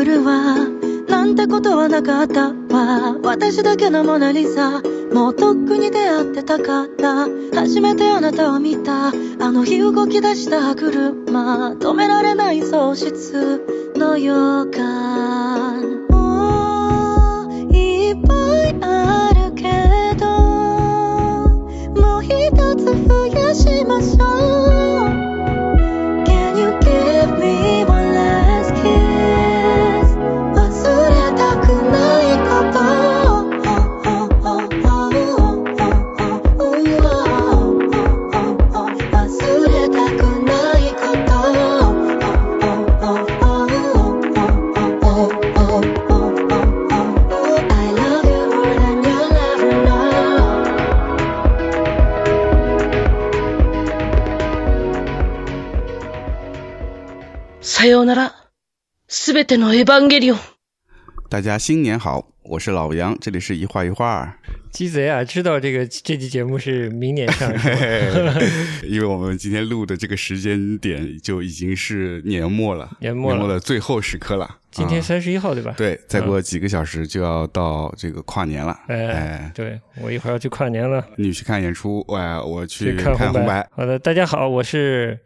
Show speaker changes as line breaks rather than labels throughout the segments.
来るわなんてことはなかったわ。私だけのモナリザもうとっくに出会ってたから。初めてあなたを見た。あの日動き出した歯車。止められない喪失の予感。
大家新年好，我是老杨，这里是一画一画。
鸡贼啊，知道这个这期节目是明年上
因为我们今天录的这个时间点就已经是年末了，
年末了
的最后时刻了。
今天
啊
三十一号对吧？
对，再过几个小时就要到这个跨年了。
哎
哎，
对我一会儿要去跨年了，
你去看演出，哎，我去
看红
看白。
好的，大家好，我是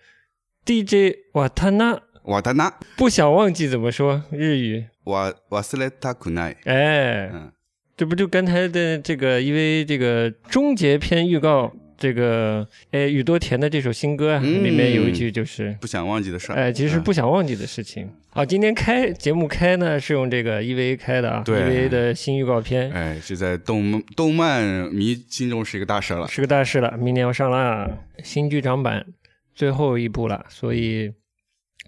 DJ 瓦塔纳，
瓦达纳，
不想忘记怎么说日语。
瓦瓦斯莱塔库奈。
哎，
嗯，
这不就刚才的这个，因为这个终结篇预告，这个哎宇多田的这首新歌啊，
嗯
里面有一句就是。
不想忘记的事儿。
哎，其实
嗯
不想忘记的事情。好，今天开节目开呢是用这个 EVA 开的啊
对
，EVA 的新预告片，
哎，这在动动漫迷心中是一个大事了。
是个大事了，明年要上啦，新剧场版最后一部了，所以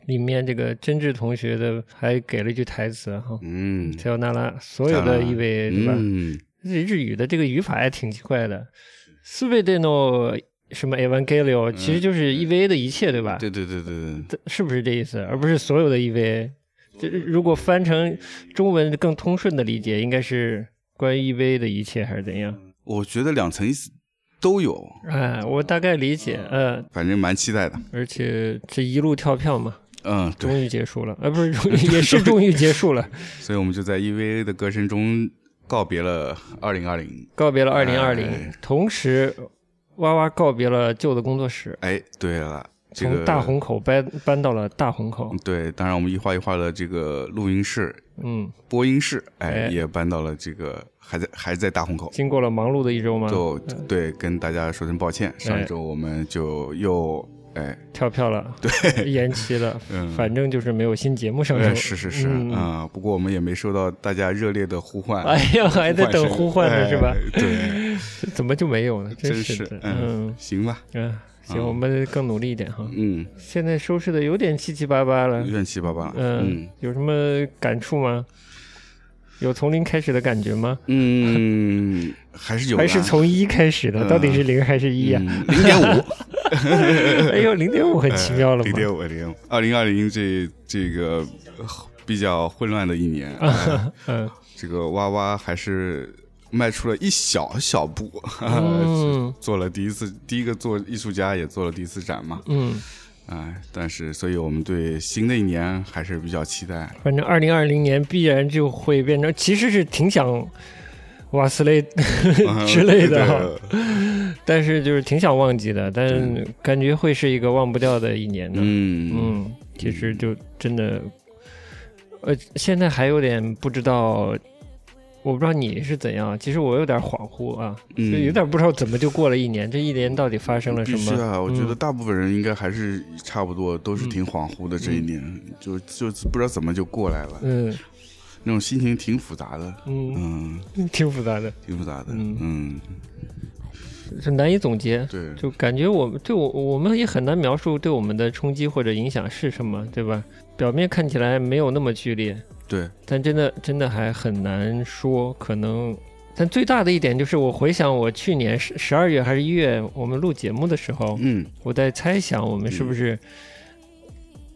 里面这个真挚同学的还给了一句台词哈，
嗯，
塞奥纳拉，所有的 EVA 对吧？
嗯，
日日语的这个语法还挺奇怪的，すべての什么 Evangelion 其实就是 EVA 的一切对吧？
对对对对对，
这是不是这意思？而不是所有的 EVA。这如果翻成中文更通顺的理解，应该是关于 EVA 的一切还是怎样？
我觉得两层意思都有，
哎，我大概理解，呃，
反正蛮期待的。
而且这一路跳票嘛，
嗯，对，
终于结束了，呃，不是，终于也是 终于结束了，
所以我们就在 EVA 的歌声中告别了二零二零。
告别了二零二零。
哎，
同时哇哇告别了旧的工作室，
哎，对了，这个
从大虹口搬搬到了大虹口，
对，当然我们一画一画的这个录音室、
嗯，
播音室，哎，
哎。
也搬到了这个还在还在大虹口。
经过了忙碌的一周吗，
就对，跟大家说声抱歉，上一周我们就又哎，
跳票了，对，延期了，
嗯。
反正就是没有新节目上
哎，是是是
嗯。
啊，不过我们也没收到大家热烈的呼唤，
哎呀，还在等呼唤呢，
哎
是吧？
对，
怎么就没有呢？
真
是的，
嗯
嗯，
行吧，
嗯，行，
嗯。
我们更努力一点哈。
嗯，
现在收拾的有点七七八八了，
有点七八糟，
嗯，有什么感触吗？有从零开始的感觉吗？
嗯，还是有，
还是从一开始的？
嗯
到底是零还是一呀？
零点五，
哎呦，零点五很奇妙了嘛。
零点五，零点五，二零二零这这个呃比较混乱的一年，这个哇哇还是迈出了一小小步，
嗯
做了第一次，第一个做艺术家也做了第一次展嘛，
嗯，
哎，但是所以我们对新的一年还是比较期待，
反正二零二零年必然就会变成，其实是挺想瓦斯类 之类的但是就是挺想忘记的，但感觉会是一个忘不掉的一年呢。
嗯。
嗯，其实就真的，呃，现在还有点不知道，我不知道你是怎样。其实我有点恍惚啊，
嗯
就有点不知道怎么就过了一年，这一年到底发生了什么？
是啊！我觉得
嗯
大部分人应该还是差不多，都是挺恍惚的。这一年、就就不知道怎么就过来了，
嗯
那种心情挺复杂的。
嗯，
嗯，
挺复杂的，
挺复杂的。
嗯
嗯，
是难以总结。
对，
就感觉我们对我我们也很难描述对我们的冲击或者影响是什么，对吧？表面看起来没有那么剧烈，
对，
但真的真的还很难说，可能。但最大的一点就是，我回想我去年十十二月还是一月，我们录节目的时候，
嗯，
我在猜想我们是不是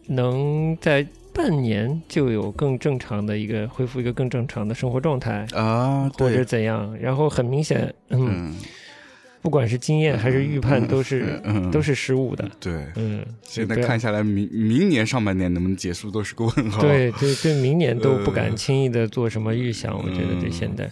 能在半年就有更正常的一个恢复一个更正常的生活状态，
啊，
或者，怎样。然后很明显，嗯，
嗯，
不管是经验还是预判，都是、
嗯
都是失误的。
对。
嗯，
现在看下来，明明年上半年能不能结束都是个问号。
对对对，明年都不敢
呃
轻易的做什么预想，我觉得对
嗯
现在。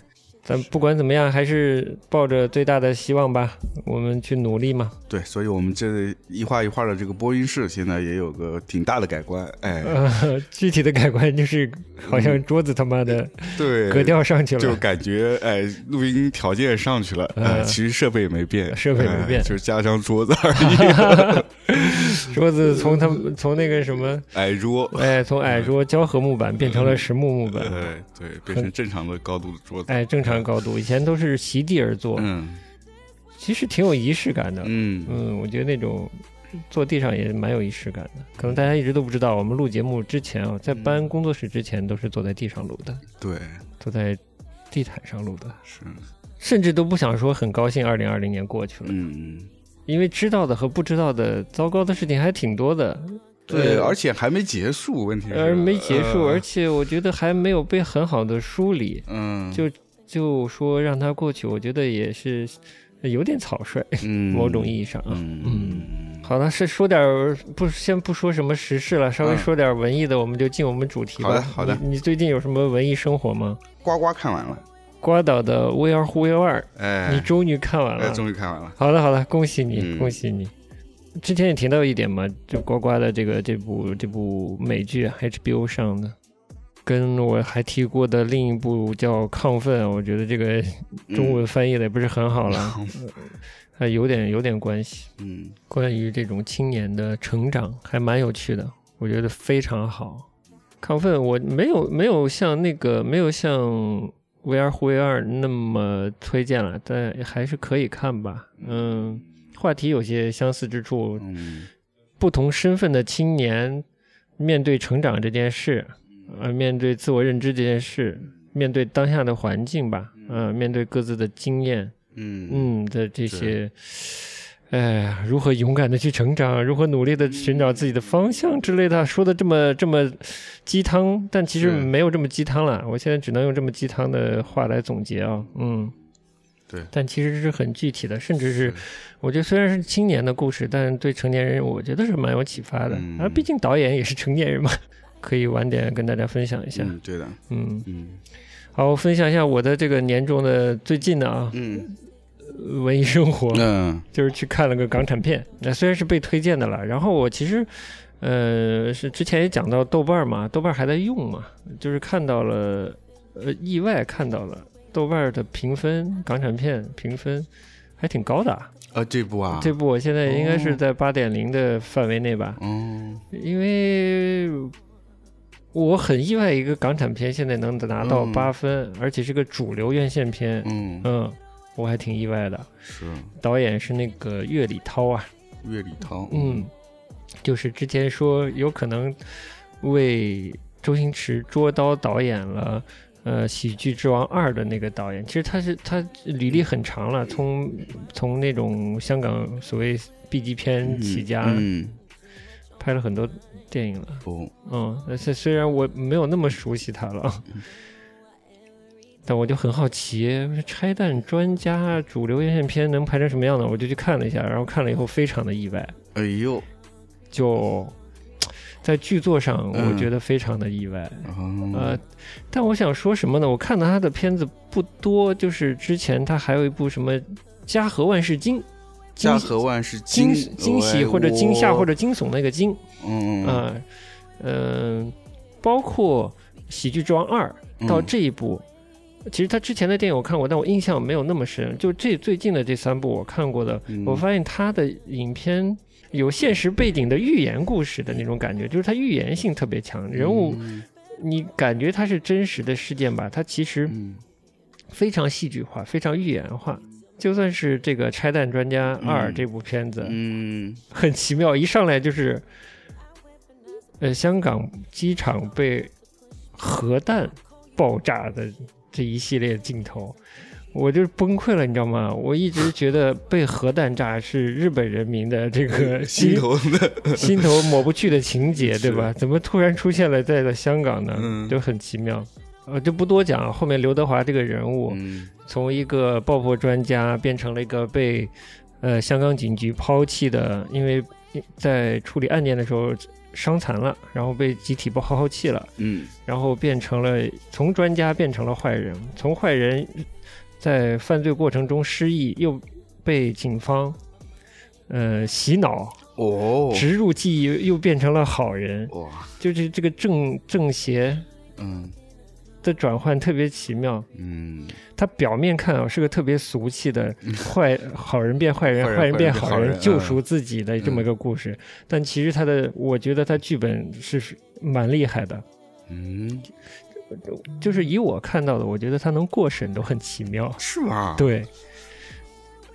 咱不管怎么样，还是抱着最大的希望吧，我们去努力嘛。
对，所以我们这一画一画的这个播音室现在也有个挺大的改观。哎，
呃，具体的改观就是好像桌子他妈的
对，
格调上去了，
就感觉哎，录音条件上去了，哎，
嗯
其实设备也没变，
设备没变
哎就是加张桌子而已。
桌子从他们从那个什么，
矮桌，
哎，从矮桌胶合木板变成了实木木板，
哎，对，变成正常的高度的桌子。
哎，正常高度。以前都是席地而坐，
嗯。
其实挺有仪式感的。
嗯。
嗯，我觉得那种坐地上也蛮有仪式感的。可能大家一直都不知道，我们录节目之前啊，在搬工作室之前都是坐在地上录的，
对，
坐在地毯上录的，
是，
甚至都不想说很高兴二零二零年过去了，
嗯，
因为知道的和不知道的糟糕的事情还挺多的。
对，
呃
而且还没结束，问题是。
而没结束，
呃
而且我觉得还没有被很好的梳理，
嗯，
就就说让它过去，我觉得也是有点草率，
嗯
某种意义上啊。
嗯
嗯好了，是说点不先不说什么时事了，稍微
嗯
说点文艺的，我们就进我们主题吧。
好的好的
你你最近有什么文艺生活吗？
呱呱看完了，
瓜岛的《We Are Who We Are》，
哎，
你终于看完
哎
了。
终于看完了，
好的好的，恭喜你，
嗯
恭喜你。之前也提到一点嘛，就呱呱的这个这部这部美剧啊 HBO 上的，跟我还提过的另一部叫《亢奋》，我觉得这个中文翻译的也不是很好了，还有点有点关系。
嗯
关于这种青年的成长，还蛮有趣的，我觉得非常好。亢奋我没有没有像那个没有像《Are Who We Are》那么推荐了，但还是可以看吧。嗯，话题有些相似之处，
嗯
不同身份的青年面对成长这件事，呃，面对自我认知这件事，面对当下的环境吧，呃，面对各自的经验，
嗯。
嗯的这些，哎，如何勇敢的去成长，如何努力的寻找自己的方向之类的，说的这么这么鸡汤，但其实没有这么鸡汤了。我现在只能用这么鸡汤的话来总结啊，嗯，
对。
但其实是很具体的，甚至是。我觉得虽然是青年的故事，但对成年人我觉得是蛮有启发的。
嗯。
啊，毕竟导演也是成年人嘛，可以晚点跟大家分享一下。
嗯，对的，
嗯，
嗯。
好，我分享一下我的这个年终的最近的啊
嗯。
文艺生活。
嗯。
就是去看了个港产片，那虽然是被推荐的了，然后我其实，呃，是之前也讲到豆瓣嘛，豆瓣还在用嘛，就是看到了，呃，意外看到了豆瓣的评分，港产片评分还挺高的。啊。
啊，这部啊，
这部我现在应该是
哦
在八点零的范围内吧，
嗯，
因为我很意外，一个港产片现在能拿到
嗯。
八分，而且是个主流院线片，
嗯，
嗯，我还挺意外的。
是。
导演是那个岳礼涛啊，
岳礼涛，
嗯，就是之前说有可能为周星驰捉刀导演了。呃，《喜剧之王二》的那个导演，其实他是他履历很长了，从从那种香港所谓 B 级片起家，
嗯，
拍了很多电影了。
哦，
嗯，但是虽然我没有那么熟悉他了，但我就很好奇，拆弹专家主流院线片能拍成什么样呢？我就去看了一下，然后看了以后非常的意外，
哎呦，
就在剧作上
嗯
我觉得非常的意外。
哦，
呃，但我想说什么呢？我看到他的片子不多，就是之前他还有一部什么《家和万事兴》，惊
家和万事
惊
惊
惊喜或者惊吓或
者
者惊悚那个惊，
嗯
啊，嗯，包括《喜剧之王二》到
嗯
这一部，其实他之前的电影我看过，但我印象没有那么深。就这最近的这三部我看过的，
嗯。
我发现他的影片有现实背景的寓言故事的那种感觉，就是他寓言性特别强，人物
嗯
你感觉他是真实的事件吧，他其实
嗯。
非常戏剧化，非常寓言化。就算是这个《拆弹专家二》
嗯
这部片子，
嗯
很奇妙，一上来就是，呃，香港机场被核弹爆炸的这一系列镜头，我就崩溃了，你知道吗？我一直觉得被核弹炸是日本人民的这个
心头的，
心头抹不去的情节，对吧？怎么突然出现了在了香港呢？
嗯
就很奇妙。呃，就不多讲，后面刘德华这个人物，
嗯
从一个爆破专家变成了一个被呃香港警局抛弃的，因为在处理案件的时候伤残了，然后被集体抛弃了，
嗯。
然后变成了从专家变成了坏人，从坏人在犯罪过程中失忆，又被警方呃洗脑
哦，
植入记忆，又变成了好人，
哇，
就是这个正正邪
嗯
的转换特别奇妙。
嗯，
他表面看啊是个特别俗气的坏好人变坏人，
坏人
变好人，
坏人变好人
救赎自己的这么一个故事。但其实他的，我觉得他剧本是蛮厉害的，
嗯，
就是以我看到的，我觉得他能过审都很奇妙。
是吗？，
对，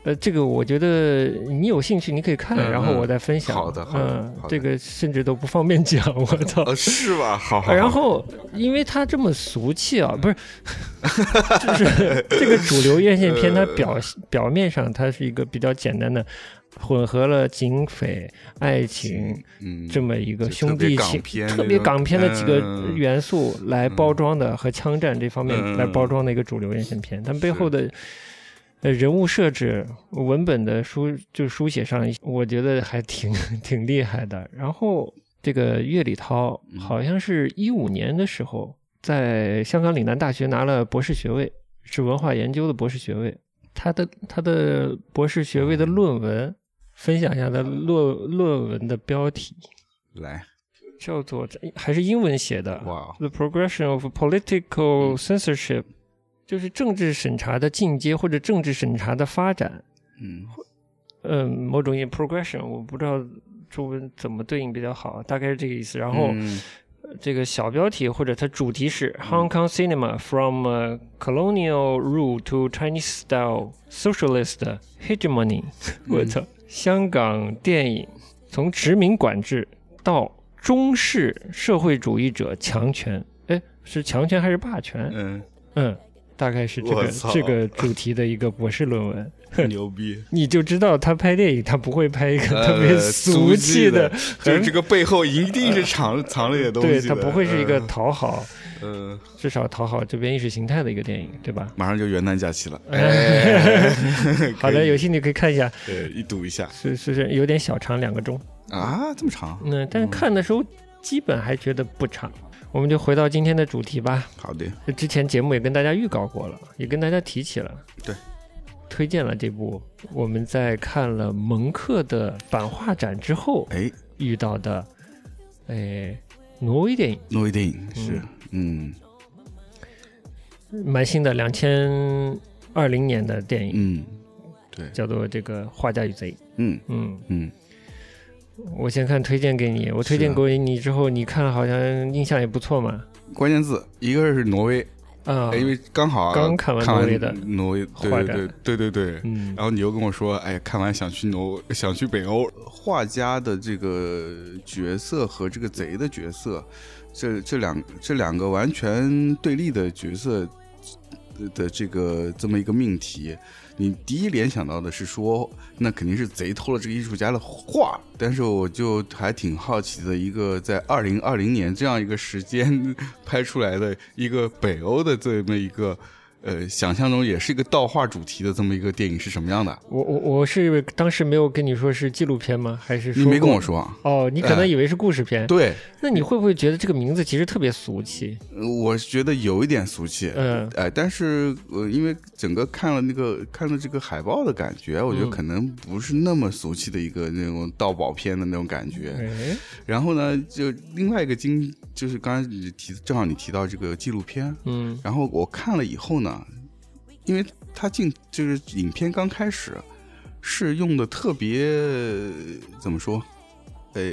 呃，这个我觉得你有兴趣你可以看，
嗯
然后我再分享。
好的好的
嗯，这个甚至都不方便讲，我操。
呃，是吧？好好，好
然后，因为它这么俗气啊，不是，就是这个主流院线片，它表表面上它是一个比较简单的，混合了警匪、爱情
嗯，
这么一个兄弟情，
片
特别港片的几个
嗯
元素来包装的和枪战这方面
嗯
来包装的一个主流院线片，但背后的。呃，人物设置、文本的书就书写上，我觉得还挺 挺厉害的。然后这个岳礼涛
嗯。
好像是一五年的时候，在香港岭南大学拿了博士学位，是文化研究的博士学位。他的他的博士学位的论文，分享一下他论论文的标题，
来，
叫做还是英文写的
哇
，，The Progression of Political Censorship，就是政治审查的进阶或者政治审查的发展。
嗯
嗯，某种意义 progression，我不知道中文怎么对应比较好，大概是这个意思。然后、这个小标题或者它主题是 Hong Kong cinema from、uh, colonial rule to Chinese style socialist hegemony。我操，香港电影从殖民管制到中式社会主义者强权，哎，是强权还是霸权？
嗯，
嗯，大概是这个这个主题的一个博士论文。
牛逼，
你就知道他拍电影，他不会拍一个
呃
特别俗气的，
就这个背后一定是藏藏了点东西，
对他不会是一个
嗯
讨好，
嗯，
至少讨好这边意识形态的一个电影，对吧？
马上就元旦假期了，
哎好的，有兴趣可以看一下，
对一睹一下。
是是是有点小长，两个钟。
啊，这么长，
嗯，但是看的时候基本还觉得不长。我们就回到今天的主题吧。
好的，
之前节目也跟大家预告过了，也跟大家提起了，
对，
推荐了这部我们在看了蒙克的版画展之后
哎，
遇到的，哎，挪威电影，
挪威电影是，嗯。
蛮新的，两千二零年的电影，
嗯，对，
叫做这个《画家与贼》。
嗯。
嗯，
嗯，
我先看推荐给你，我推荐给你之后，你看了好像印象也不错嘛。
关键字一个是挪威，
啊，
哎因为刚好啊
刚看完
看
挪威的
挪威，对对对对对对，
嗯
然后你又跟我说，哎，看完想去挪，想去北欧。画家的这个角色和这个贼的角色，这这两这两个完全对立的角色的这个这么一个命题，你第一联想到的是说，那肯定是贼偷了这个艺术家的画。但是我就还挺好奇的，一个在二零二零年这样一个时间 拍出来的一个北欧的这么一个。呃，想象中也是一个盗画主题的这么一个电影是什么样的？
我我我是当时没有跟你说是纪录片吗？还是
你没跟我说啊？
哦，你可能
哎
以为是故事片。
对，
那你会不会觉得这个名字其实特别俗气？
呃我是觉得有一点俗气。
嗯
哎，但是呃，因为整个看了那个看了这个海报的感觉，我觉得
嗯
可能不是那么俗气的一个那种盗宝片的那种感觉。
哎，
然后呢，就另外一个经就是刚才你提，正好你提到这个纪录片，
嗯
然后我看了以后呢，因为它进就是影片刚开始是用的特别怎么说，呃，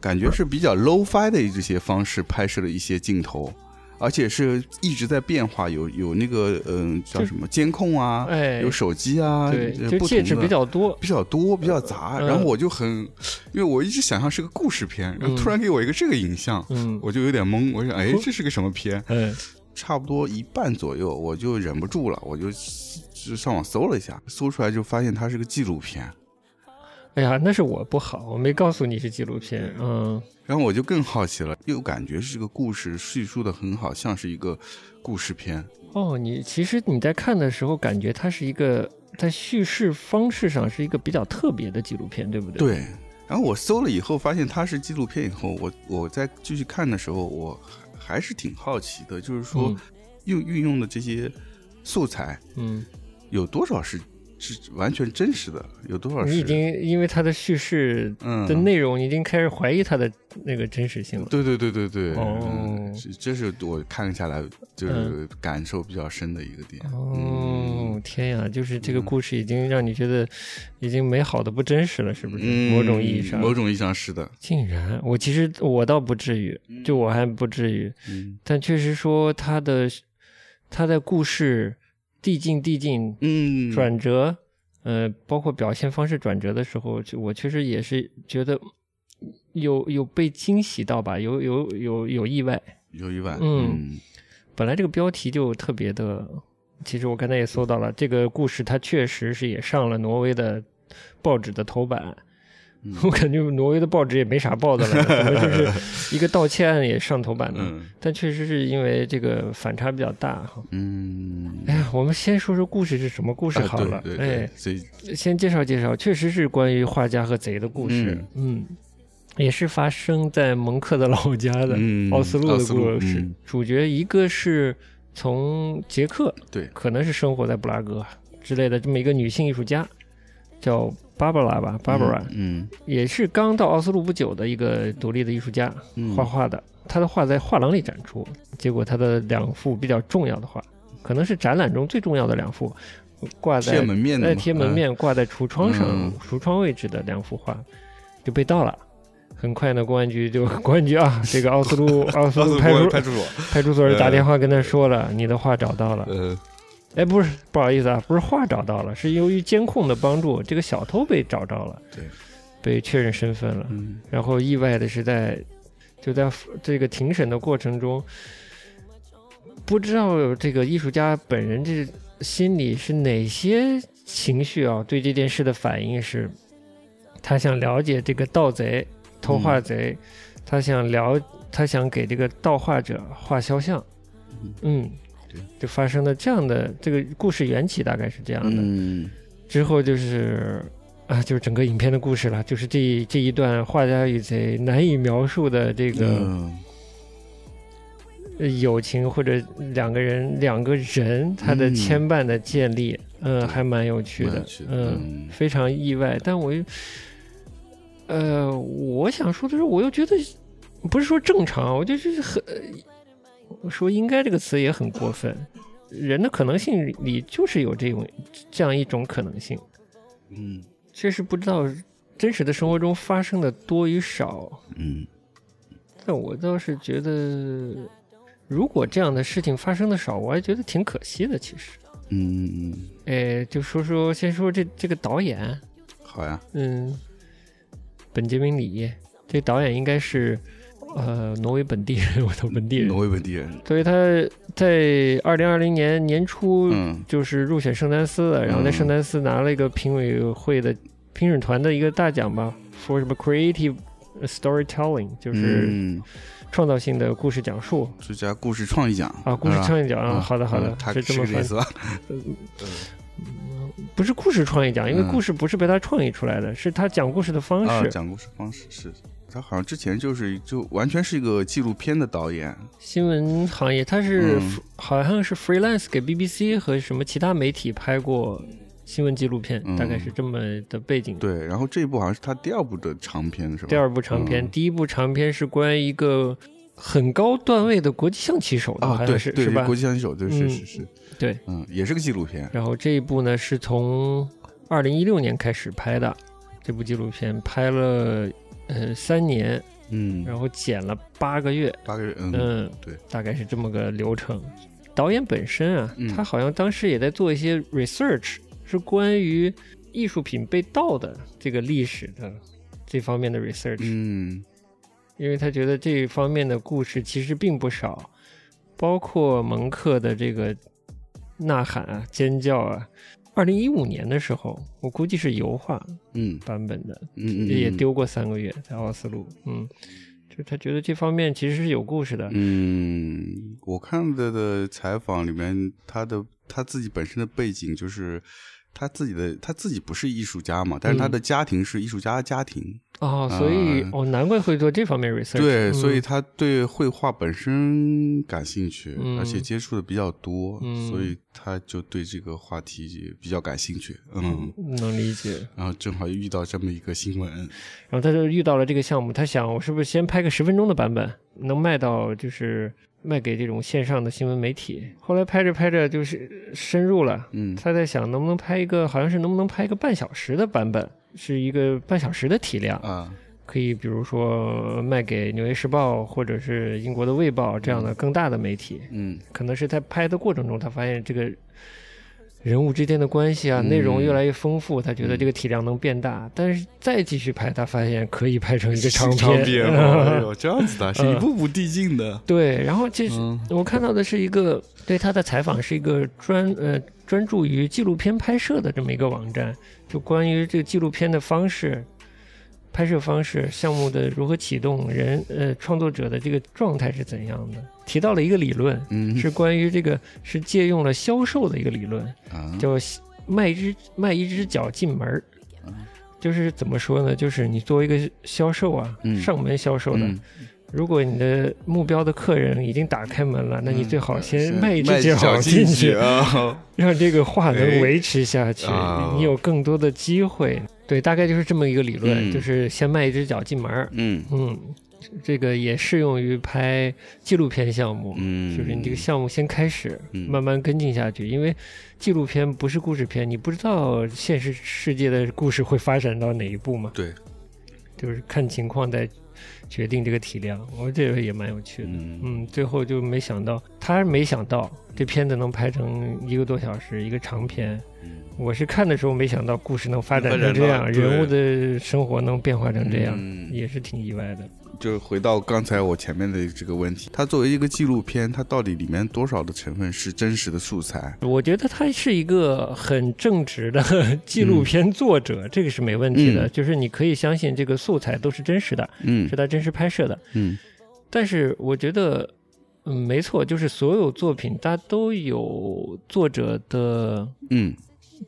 感觉是比较 low fi 的这些方式拍摄了一些镜头。而且是一直在变化，有有那个嗯、叫什么监控啊，
哎
有手机啊，
对，
呃
就介质
不同的
比较多。
比较多，比较杂。
嗯
然后我就很，因为我一直想象是个故事片，然后突然给我一个这个影像，
嗯
我就有点懵。我想，哎，这是个什么片？
嗯
差不多一半左右，我就忍不住了，我就就上网搜了一下，搜出来就发现它是个纪录片。
哎呀，那是我不好，我没告诉你是纪录片。嗯，
然后我就更好奇了，又感觉是这个故事叙述的很好，像是一个故事片。
哦，你其实你在看的时候，感觉它是一个在叙事方式上是一个比较特别的纪录片，对不对？
对。然后我搜了以后，发现它是纪录片以后，我我在继续看的时候，我还是挺好奇的，就是说用运用的这些素材，
嗯，
有多少是是完全真实的，有多少是？
你已经因为它的叙事的内容，已经开始怀疑它的那个真实性了。
对对对对对，
哦，
这是我看下来就是感受比较深的一个点。
哦，天呀，就是这个故事已经让你觉得已经美好的不真实了，是不是？某种意义上，
某种意义上是的。
竟然，我其实我倒不至于，就我还不至于，但确实说他的他在故事。递进递进，
嗯，
转折，呃，包括表现方式转折的时候，就我确实也是觉得有有被惊喜到吧，有有有有意外，
有意外，
嗯，本来这个标题就特别的，其实我刚才也搜到了，这个故事它确实是也上了挪威的报纸的头版。我感觉挪威的报纸也没啥报的了，可能就是 一个盗窃案也上头版的，但确实是因为这个反差比较大哈。
嗯，
哎呀，我们先说说故事是什么故事好了。哎，先介绍介绍，确实是关于画家和贼的故事。嗯，也是发生在蒙克的老家的奥斯陆的故事。主角一个是从捷克，
对，
可能是生活在布拉格之类的这么一个女性艺术家，叫。芭芭拉吧，芭芭拉，
嗯，
也是刚到奥斯陆不久的一个独立的艺术家，画画的。他的画在画廊里展出，结果他的两幅比较重要的画，可能是展览中最重要的两幅，挂在
贴门面的，
贴门面挂在橱窗上，橱窗位置的两幅画就被盗了。很快呢，公安局就 公安局啊，这个奥斯陆 奥斯陆派出
派出所
派出所打电话跟他说了，你的画找到了。哎，不是，不好意思啊，不是画找到了，是由于监控的帮助，这个小偷被找着了，
对，
被确认身份了。
嗯，
然后意外的是在就在这个庭审的过程中，不知道这个艺术家本人这心里是哪些情绪啊？对这件事的反应是，他想了解这个盗贼、偷画贼，他想了，他想给这个盗画者画肖像，嗯。就发生了这样的这个故事缘起大概是这样的，
嗯，
之后就是啊，就是整个影片的故事了，就是这这一段画家与贼难以描述的这个友情或者两个人两个人他的牵绊的建立，嗯，还蛮有趣的，嗯，非常意外，但我又呃，我想说的是，我又觉得不是说正常，我就是很。说“应该”这个词也很过分，人的可能性里就是有这种这样一种可能性。
嗯，
确实不知道真实的生活中发生的多与少。
嗯，
但我倒是觉得，如果这样的事情发生的少，我还觉得挺可惜的。其实，
嗯，
哎，就说说先说这这个导演。
好呀。
嗯，本杰明李，这导演应该是。呃，挪威本地人，我的本地人。
挪威本地人，
所以他在二零二零年年初就是入选圣丹斯了，然后在圣丹斯拿了一个评委会的评审团的一个大奖吧，for 什么 creative storytelling，就是创造性的故事讲述，
最佳故事创意奖
啊，故事创意奖啊，好的好的，是这么
意思吧？
不是故事创意奖，因为故事不是被他创意出来的，是他讲故事的方式，
讲故事方式是。他好像之前就是就完全是一个纪录片的导演，
新闻行业，他是好像是 freelance 给 BBC 和什么其他媒体拍过新闻纪录片，大概是这么的背景。
对，然后这一部好像是他第二部的长片，是吧？
第二部长片，第一部长片是关于一个很高段位的国际象棋手的，
好
像是是吧？
国际象棋手，对，是是是，
对，
嗯，也是个纪录片。
然后这一部呢，是从二零一六年开始拍的，这部纪录片拍了。呃，三年，
嗯，
然后剪了八个月，
八个月，
嗯，
对，
大概是这么个流程。导演本身啊，他好像当时也在做一些 research，是关于艺术品被盗的这个历史的这方面的 research，
嗯，
因为他觉得这方面的故事其实并不少，包括蒙克的这个呐喊啊、尖叫啊。二零一五年的时候，我估计是油画
嗯
版本的，
嗯嗯，
也丢过三个月在奥斯陆。嗯，就他觉得这方面其实是有故事的。
嗯，我看的的采访里面，他的他自己本身的背景就是他自己的他自己不是艺术家嘛，但是他
嗯。
的家庭是艺术家的家庭，
哦，所以、
啊。
哦，难怪会做这方面 research。
对，
嗯。
所以他对绘画本身感兴趣，
嗯。
而且接触的比较多，
嗯。
所以他就对这个话题比较感兴趣。嗯，
能理解。
然后正好遇到这么一个新闻，
然后他就遇到了这个项目，他想我是不是先拍个十分钟的版本，能卖到就是卖给这种线上的新闻媒体。后来拍着拍着就是深入了，
嗯
他在想能不能拍一个，好像是能不能拍一个半小时的版本，是一个半小时的体量，
啊，
可以比如说卖给《纽约时报》或者是英国的《卫报》这样的更大的媒体。
嗯
可能是在拍的过程中，他发现这个人物之间的关系啊，
嗯
内容越来越丰富，他觉得这个体量能变大。但是再继续拍，他发现可以拍成一个长
长
片。
篇，哎呦，这样子的，是一步步递进的。
对，然后这是、
嗯
我看到的是一个对他的采访，是一个专呃专注于纪录片拍摄的这么一个网站，就关于这个纪录片的方式。拍摄方式、项目的如何启动、人呃创作者的这个状态是怎样的？提到了一个理论，
嗯，
是关于这个是借用了销售的一个理论，
啊，
叫卖一只卖一只脚进门儿。就是怎么说呢？就是你作为一个销售啊，
嗯
上门销售的，
嗯
如果你的目标的客人已经打开门了，那你最好先迈一只脚
进
去，
啊，
让这个话能
哎
维持下去，
啊。
你有更多的机会。对，大概就是这么一个理论，
嗯。
就是先迈一只脚进门。
嗯。
嗯，这个也适用于拍纪录片项目。
嗯，
就是你这个项目先开始，
嗯。
慢慢跟进下去，因为纪录片不是故事片，你不知道现实世界的故事会发展到哪一步嘛，
对，
就是看情况再决定这个体量。我这个也蛮有趣的，
嗯
嗯，最后就没想到，他没想到这片子能拍成一个多小时一个长片。
嗯
我是看的时候没想到故事能发展成这样，人物的生活能变化成这样，
嗯
也是挺意外的。
就是回到刚才我前面的这个问题，它作为一个纪录片，它到底里面多少的成分是真实的素材？
我觉得他是一个很正直的 纪录片作者，这个是没问题的。
嗯
就是你可以相信这个素材都是真实的，
嗯
是他真实拍摄的。
嗯
但是我觉得，嗯，没错，就是所有作品它都有作者的，
嗯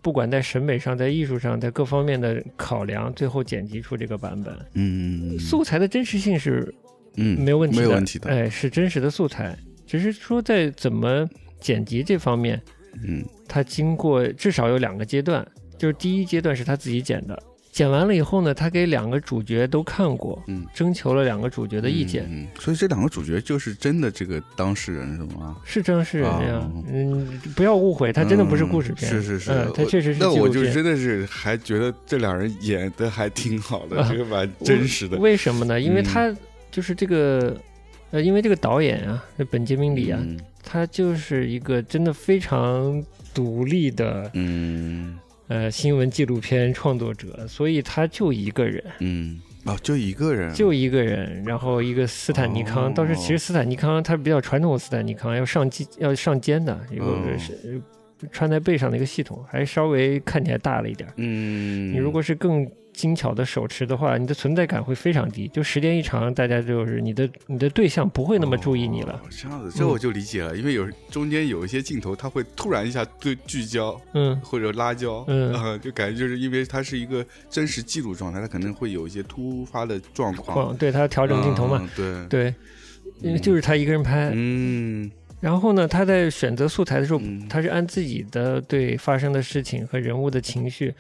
不管在审美上、在艺术上、在各方面的考量，最后剪辑出这个版本。
嗯
素材的真实性是
嗯
没有问题的，
没有问题的。
哎，是真实的素材，只是说在怎么剪辑这方面。
嗯
他经过至少有两个阶段，就是第一阶段是他自己剪的，剪完了以后呢，他给两个主角都看过，
嗯
征求了两个主角的意见，
嗯，所以这两个主角就是真的这个当事人是吗？
是当事人呀，
哦
嗯，不要误会，他真的不是故事片，
嗯是是是，
嗯，他确实是
那。我就真的是还觉得这两人演的还挺好的，
啊
这个蛮真实的。
为什么呢？因为
嗯
他就是这个，呃，因为这个导演啊，本杰明里啊，
嗯
他就是一个真的非常独立的
嗯
呃新闻纪录片创作者，所以他就一个人。
嗯，哦，就一个人，
就一个人，然后一个斯坦尼康，
哦
倒是其实斯坦尼康他比较传统的斯坦尼康，要上肩要上肩的，有
哦
个是穿在背上的一个系统，还稍微看起来大了一点。
嗯，
你如果是更精巧的手持的话，你的存在感会非常低，就时间一长，大家就是你的你的对象不会那么注意你了。
哦。这样子，这我就理解了，因为有中间有一些镜头，它会突然一下对聚焦
嗯，
或者拉焦，
嗯。
啊就感觉就是因为它是一个真实记录状态，它可能会有一些突发的状况，
况对他调整镜头嘛，
嗯对，
对，因为就是他一个人拍。
嗯。
然后呢，他在选择素材的时候，
嗯。
他是按自己的对发生的事情和人物的情绪，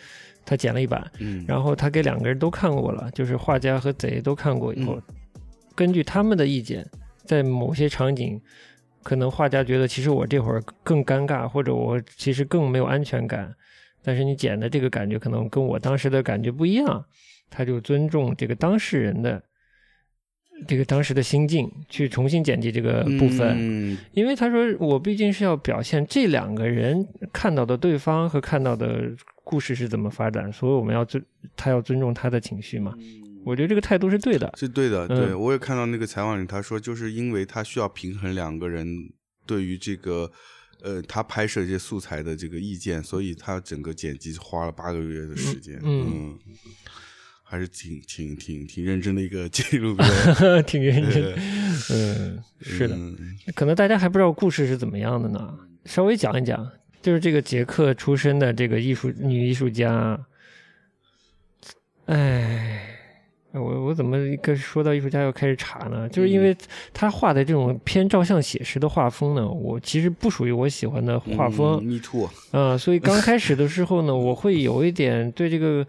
他剪了一版。
嗯，
然后他给两个人都看过了，就是画家和贼都看过以后，
嗯
根据他们的意见，在某些场景，可能画家觉得其实我这会儿更尴尬，或者我其实更没有安全感，但是你剪的这个感觉可能跟我当时的感觉不一样，他就尊重这个当事人的这个当时的心境，去重新剪辑这个部分。
嗯
因为他说，我毕竟是要表现这两个人看到的对方和看到的故事是怎么发展，所以我们要尊他要尊重他的情绪嘛。我觉得这个态度是对的。
是对的，
嗯
对我也看到那个采访里，他说就是因为他需要平衡两个人对于这个呃，他拍摄这些素材的这个意见，所以他整个剪辑花了八个月的时间。
嗯
嗯，还是挺挺挺挺认真的一个纪录片。
挺认真。嗯，是的，
嗯
可能大家还不知道故事是怎么样的呢，稍微讲一讲。就是这个捷克出身的这个艺术女艺术家，哎，我我怎么一个说到艺术家又开始查呢？就是因为她画的这种偏照相写实的画风呢，我其实不属于我喜欢的画风。
嗯，Me too。
啊、所以刚开始的时候呢，我会有一点对这个，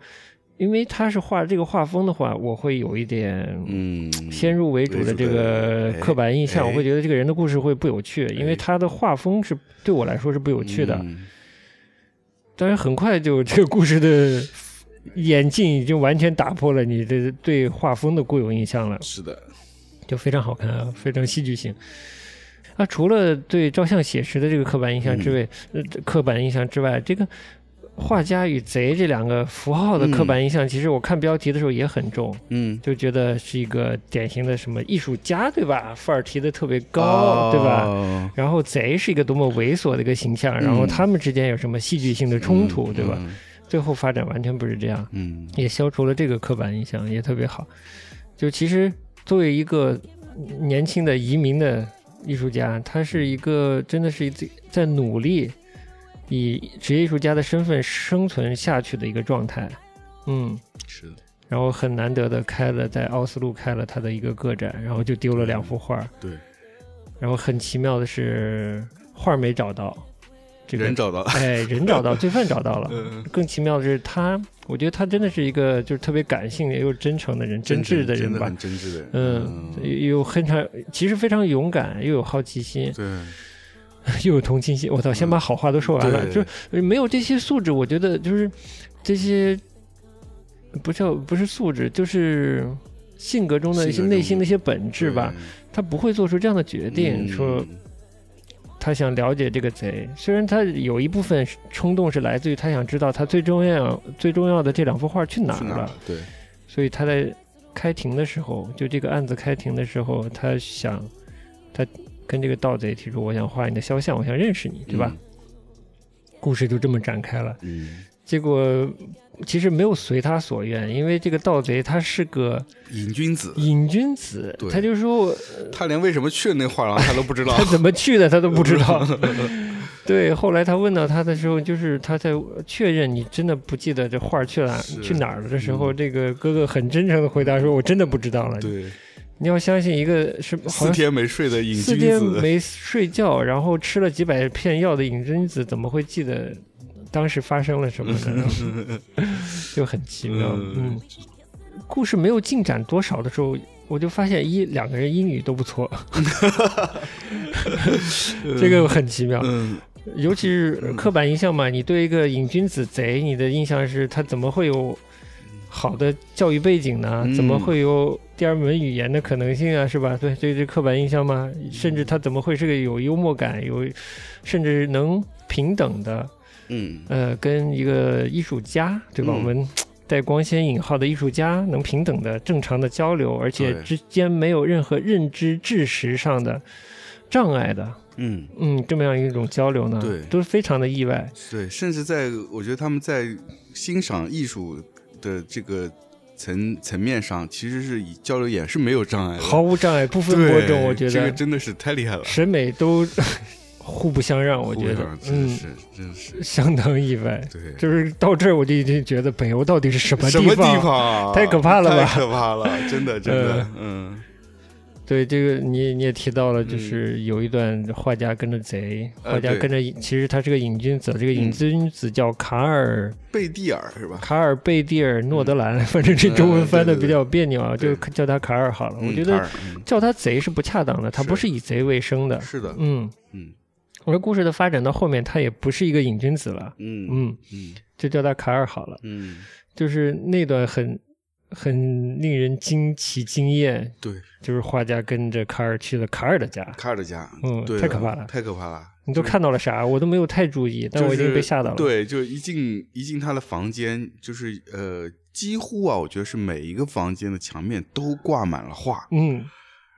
因为他是画这个画风的话，我会有一点
嗯，
先入为主的这个刻板印象，
哎
我会觉得这个人的故事会不有趣，因为他的画风是对我来说是不有趣的。
嗯。
但是很快就这个故事的演进已经完全打破了你的对画风的固有印象了，
是的，
就非常好看啊，非常戏剧性。啊，除了对照相写实的这个刻板印象之外，呃，刻板印象之外，这个画家与贼这两个符号的刻板印象，其实我看标题的时候也很重，
嗯，
就觉得是一个典型的什么艺术家，对吧？范儿提的特别高，
哦
对吧？？然后贼是一个多么猥琐的一个形象，然后他们之间有什么戏剧性的冲突，对吧？
嗯？
最后发展完全不是这样，
嗯
也消除了这个刻板印象，也特别好。就其实作为一个年轻的移民的艺术家，他是一个真的是一在努力以职业艺术家的身份生存下去的一个状态，嗯。
是的，
然后很难得的开了在奥斯陆开了他的一个个展，然后就丢了两幅画。
对，
然后很奇妙的是画没找到，这个
人找到了。
哎人找到，罪犯找到了。
嗯，
更奇妙的是他，我觉得他真的是一个就是特别感性又真诚的人，真挚的人吧
真的很。真挚的人。
嗯，又有很长，其实非常勇敢，又有好奇心，
对，
又有同情心。我操，先把好话都说完了，
对
就是没有这些素质，我觉得就是这些不叫不是素质，就是性格中的一些内心的一些本质吧。他不会做出这样的决定，
嗯
说他想了解这个贼。虽然他有一部分冲动是来自于他想知道他最重要最重要的这两幅画去哪儿了
去哪儿了，？对，
所以他在开庭的时候，就这个案子开庭的时候，他想他跟这个盗贼提出，我想画你的肖像，我想认识你，对吧？故事就这么展开了。
嗯？
结果其实没有随他所愿，因为这个盗贼他是个
嗯，瘾君子，
瘾君子，他就说
他连为什么去那画廊他都不知道
他。怎么去的他都不知道。对，后来他问到他的时候，就是他在确认你真的不记得这画去哪去哪儿了的时候，
嗯
这个哥哥很真诚的回答说：“我真的不知道了。”
对，
你要相信一个是
四天没睡的瘾
四
君子，四
天没睡觉，然后吃了几百片药的瘾君子，怎么会记得当时发生了什么呢？就很奇妙。嗯
嗯，
故事没有进展多少的时候，我就发现一两个人英语都不错，这个很奇妙。
嗯，
尤其是刻板印象嘛，你对一个瘾君子贼，你的印象是他怎么会有好的教育背景呢？
嗯
怎么会有第二门语言的可能性啊？是吧？对，这这刻板印象吗，甚至他怎么会是个有幽默感、有甚至能平等的
嗯，
呃，跟一个艺术家，对吧？
嗯
我们带光纤引号的艺术家能平等的、正常的交流，而且之间没有任何认知、知识上的障碍的，
嗯，
嗯，这么样一种交流呢，
对
都是非常的意外。
对，甚至在我觉得他们在欣赏艺术的这个层层面上，其实是以交流也是没有障碍的，
毫无障碍，不分伯仲，我觉得。
这个真的是太厉害了，
审美都互不相让，我觉得。嗯，
是真是，
相当意外。
对，
就是到这儿，我就已经觉得北欧到底是什么
什么？地方？啊？
太可怕了吧？
太可怕了，真的真的，嗯，
对这个你你也提到了，就是有一段画家跟着贼，
呃
画家跟着，其实他是个瘾君子，这个瘾君子叫卡尔
贝蒂尔是吧？
卡尔贝蒂尔诺德兰，反正这中文翻的比较别扭啊，就叫他卡尔好了。我
嗯
觉得叫他贼是不恰当的，他不是以贼为生的。
是的，
嗯，
嗯。
而故事的发展到后面，他也不是一个瘾君子了，
嗯
嗯，
嗯。
就叫他卡尔好了。
嗯，
就是那段很很令人惊奇惊艳，
对，
就是画家跟着卡尔去了卡尔的家。
卡尔的家，
嗯
对，
太可怕了
太可怕了。
你都看到了啥？我都没有太注意，但我已经被吓到了。
对，就一进一进他的房间，就是呃，几乎啊，我觉得是每一个房间的墙面都挂满了画，
嗯，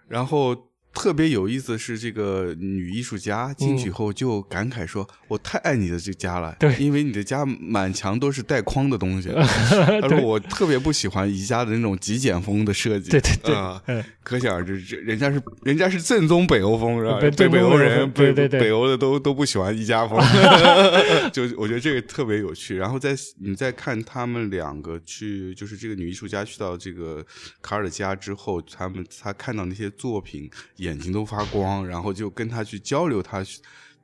然后特别有意思的是，这个女艺术家进去后就感慨说：“我太爱你的这家了，
对
因为你的家满墙都是带框的东西。”他说：“我特别不喜欢宜家的那种极简风的设计。”
对对对
啊
嗯
可想而知，这人家是人家是正宗北欧风，是吧？
对
北北欧人，
对
北
对对
北欧的都都不喜欢宜家风，就我觉得这个特别有趣。然后再你再看他们两个去，就是这个女艺术家去到这个卡尔的家之后，他们他看到那些作品，眼睛都发光，然后就跟他去交流他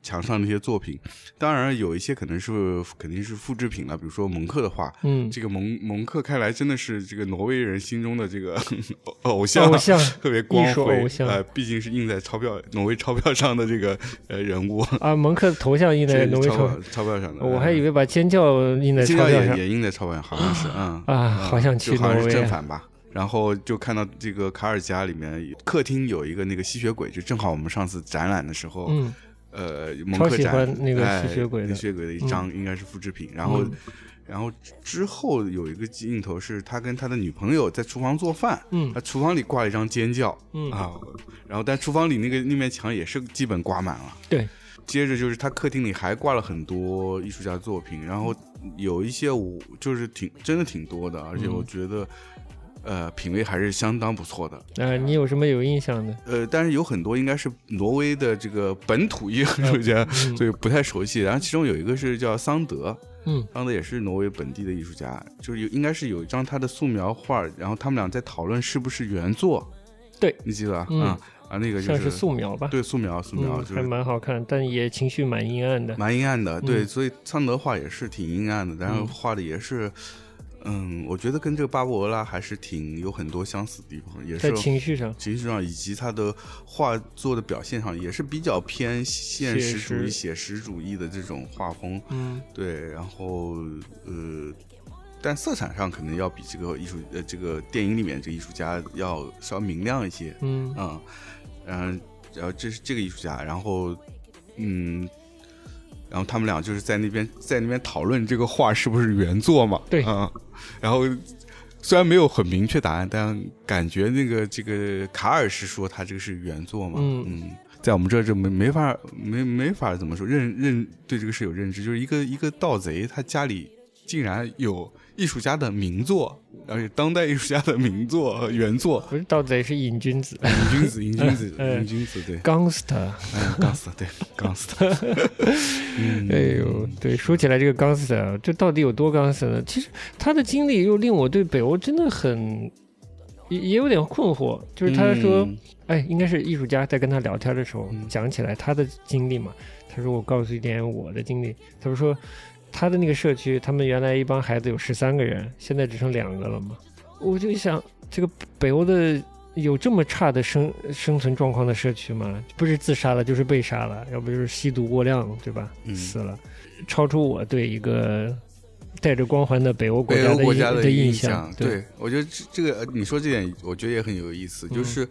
墙上那些作品。当然有一些可能是肯定是复制品了，比如说蒙克的画，
嗯，
这个蒙蒙克看来真的是这个挪威人心中的这个 偶像，
偶像
特别光辉
偶，像
呃，毕竟是印在钞票挪威钞票上的这个呃人物，
啊，蒙克的头像印在挪威钞
钞票，上的，
我还以为把尖叫印在
现
钞票上
在也也印在钞票上，好像是，嗯
啊，
嗯
好想去
就好像是。正反吧。然后就看到这个卡尔家里面客厅有一个那个吸血鬼，就正好我们上次展览的时候，
嗯，
呃，蒙
超喜
克展
欢那个
哎
吸血鬼的
吸血鬼的一张应该是复制品。然后
嗯，
然后之后有一个镜头是他跟他的女朋友在厨房做饭，
嗯
他厨房里挂了一张尖叫，
嗯
啊，然后但厨房里那个那面墙也是基本挂满了。
对，
接着就是他客厅里还挂了很多艺术家作品，然后有一些我就是挺真的挺多的，而且
嗯
我觉得。呃，品味还是相当不错的。
啊，你有什么有印象的？
呃，但是有很多应该是挪威的这个本土艺术家，
嗯
所以不太熟悉。然后其中有一个是叫桑德，
嗯
桑德也是挪威本地的艺术家，就是有应该是有一张他的素描画，然后他们俩在讨论是不是原作。
对，
你记得啊？
嗯
啊啊，那个就
像是素描吧？
对素描，素描就是
蛮好看，但也情绪蛮阴暗的。
蛮阴暗的。对，
嗯
所以桑德画也是挺阴暗的，然后
嗯
画的也是。嗯，我觉得跟这个巴布罗拉还是挺有很多相似的地方，也
在
是
情绪上，
情绪上以及他的画作的表现上，也是比较偏现实主义、写实主义的这种画风。
嗯
对，然后呃，但色彩上可能要比这个艺术呃这个电影里面这个艺术家要稍微明亮一些。
嗯
嗯，然后然后这是这个艺术家，然后嗯。然后他们俩就是在那边在那边讨论这个画是不是原作嘛？
对
嗯、然后虽然没有很明确答案，但感觉那个这个卡尔是说他这个是原作嘛？
嗯
在我们这儿就没没法没没法怎么说认认对这个是有认知，就是一个一个盗贼，他家里竟然有艺术家的名作，而且当代艺术家的名作呃原作，
不是盗贼，是瘾君子
瘾君子，瘾君子，
嗯
瘾君子，对
，，gangster。
嗯，钢丝，对，钢丝，嗯，
哎呦，对，说起来这个 gangster，啊这到底有多 gangster 呢？其实他的经历又令我对北欧真的很也也有点困惑。就是他说，
嗯
哎，应该是艺术家在跟他聊天的时候
嗯
讲起来他的经历嘛。他说：“我告诉一点我的经历。”他说：“他的那个社区，他们原来一帮孩子有十三个人，现在只剩两个了嘛。”我就想，这个北欧的有这么差的生生存状况的社区吗？不是自杀了，就是被杀了，要不就是吸毒过量，对吧？
嗯
死了，超出我对一个带着光环的北欧国家的印象。
对我觉得这这个呃你说这点，我觉得也很有意思，
嗯
就是。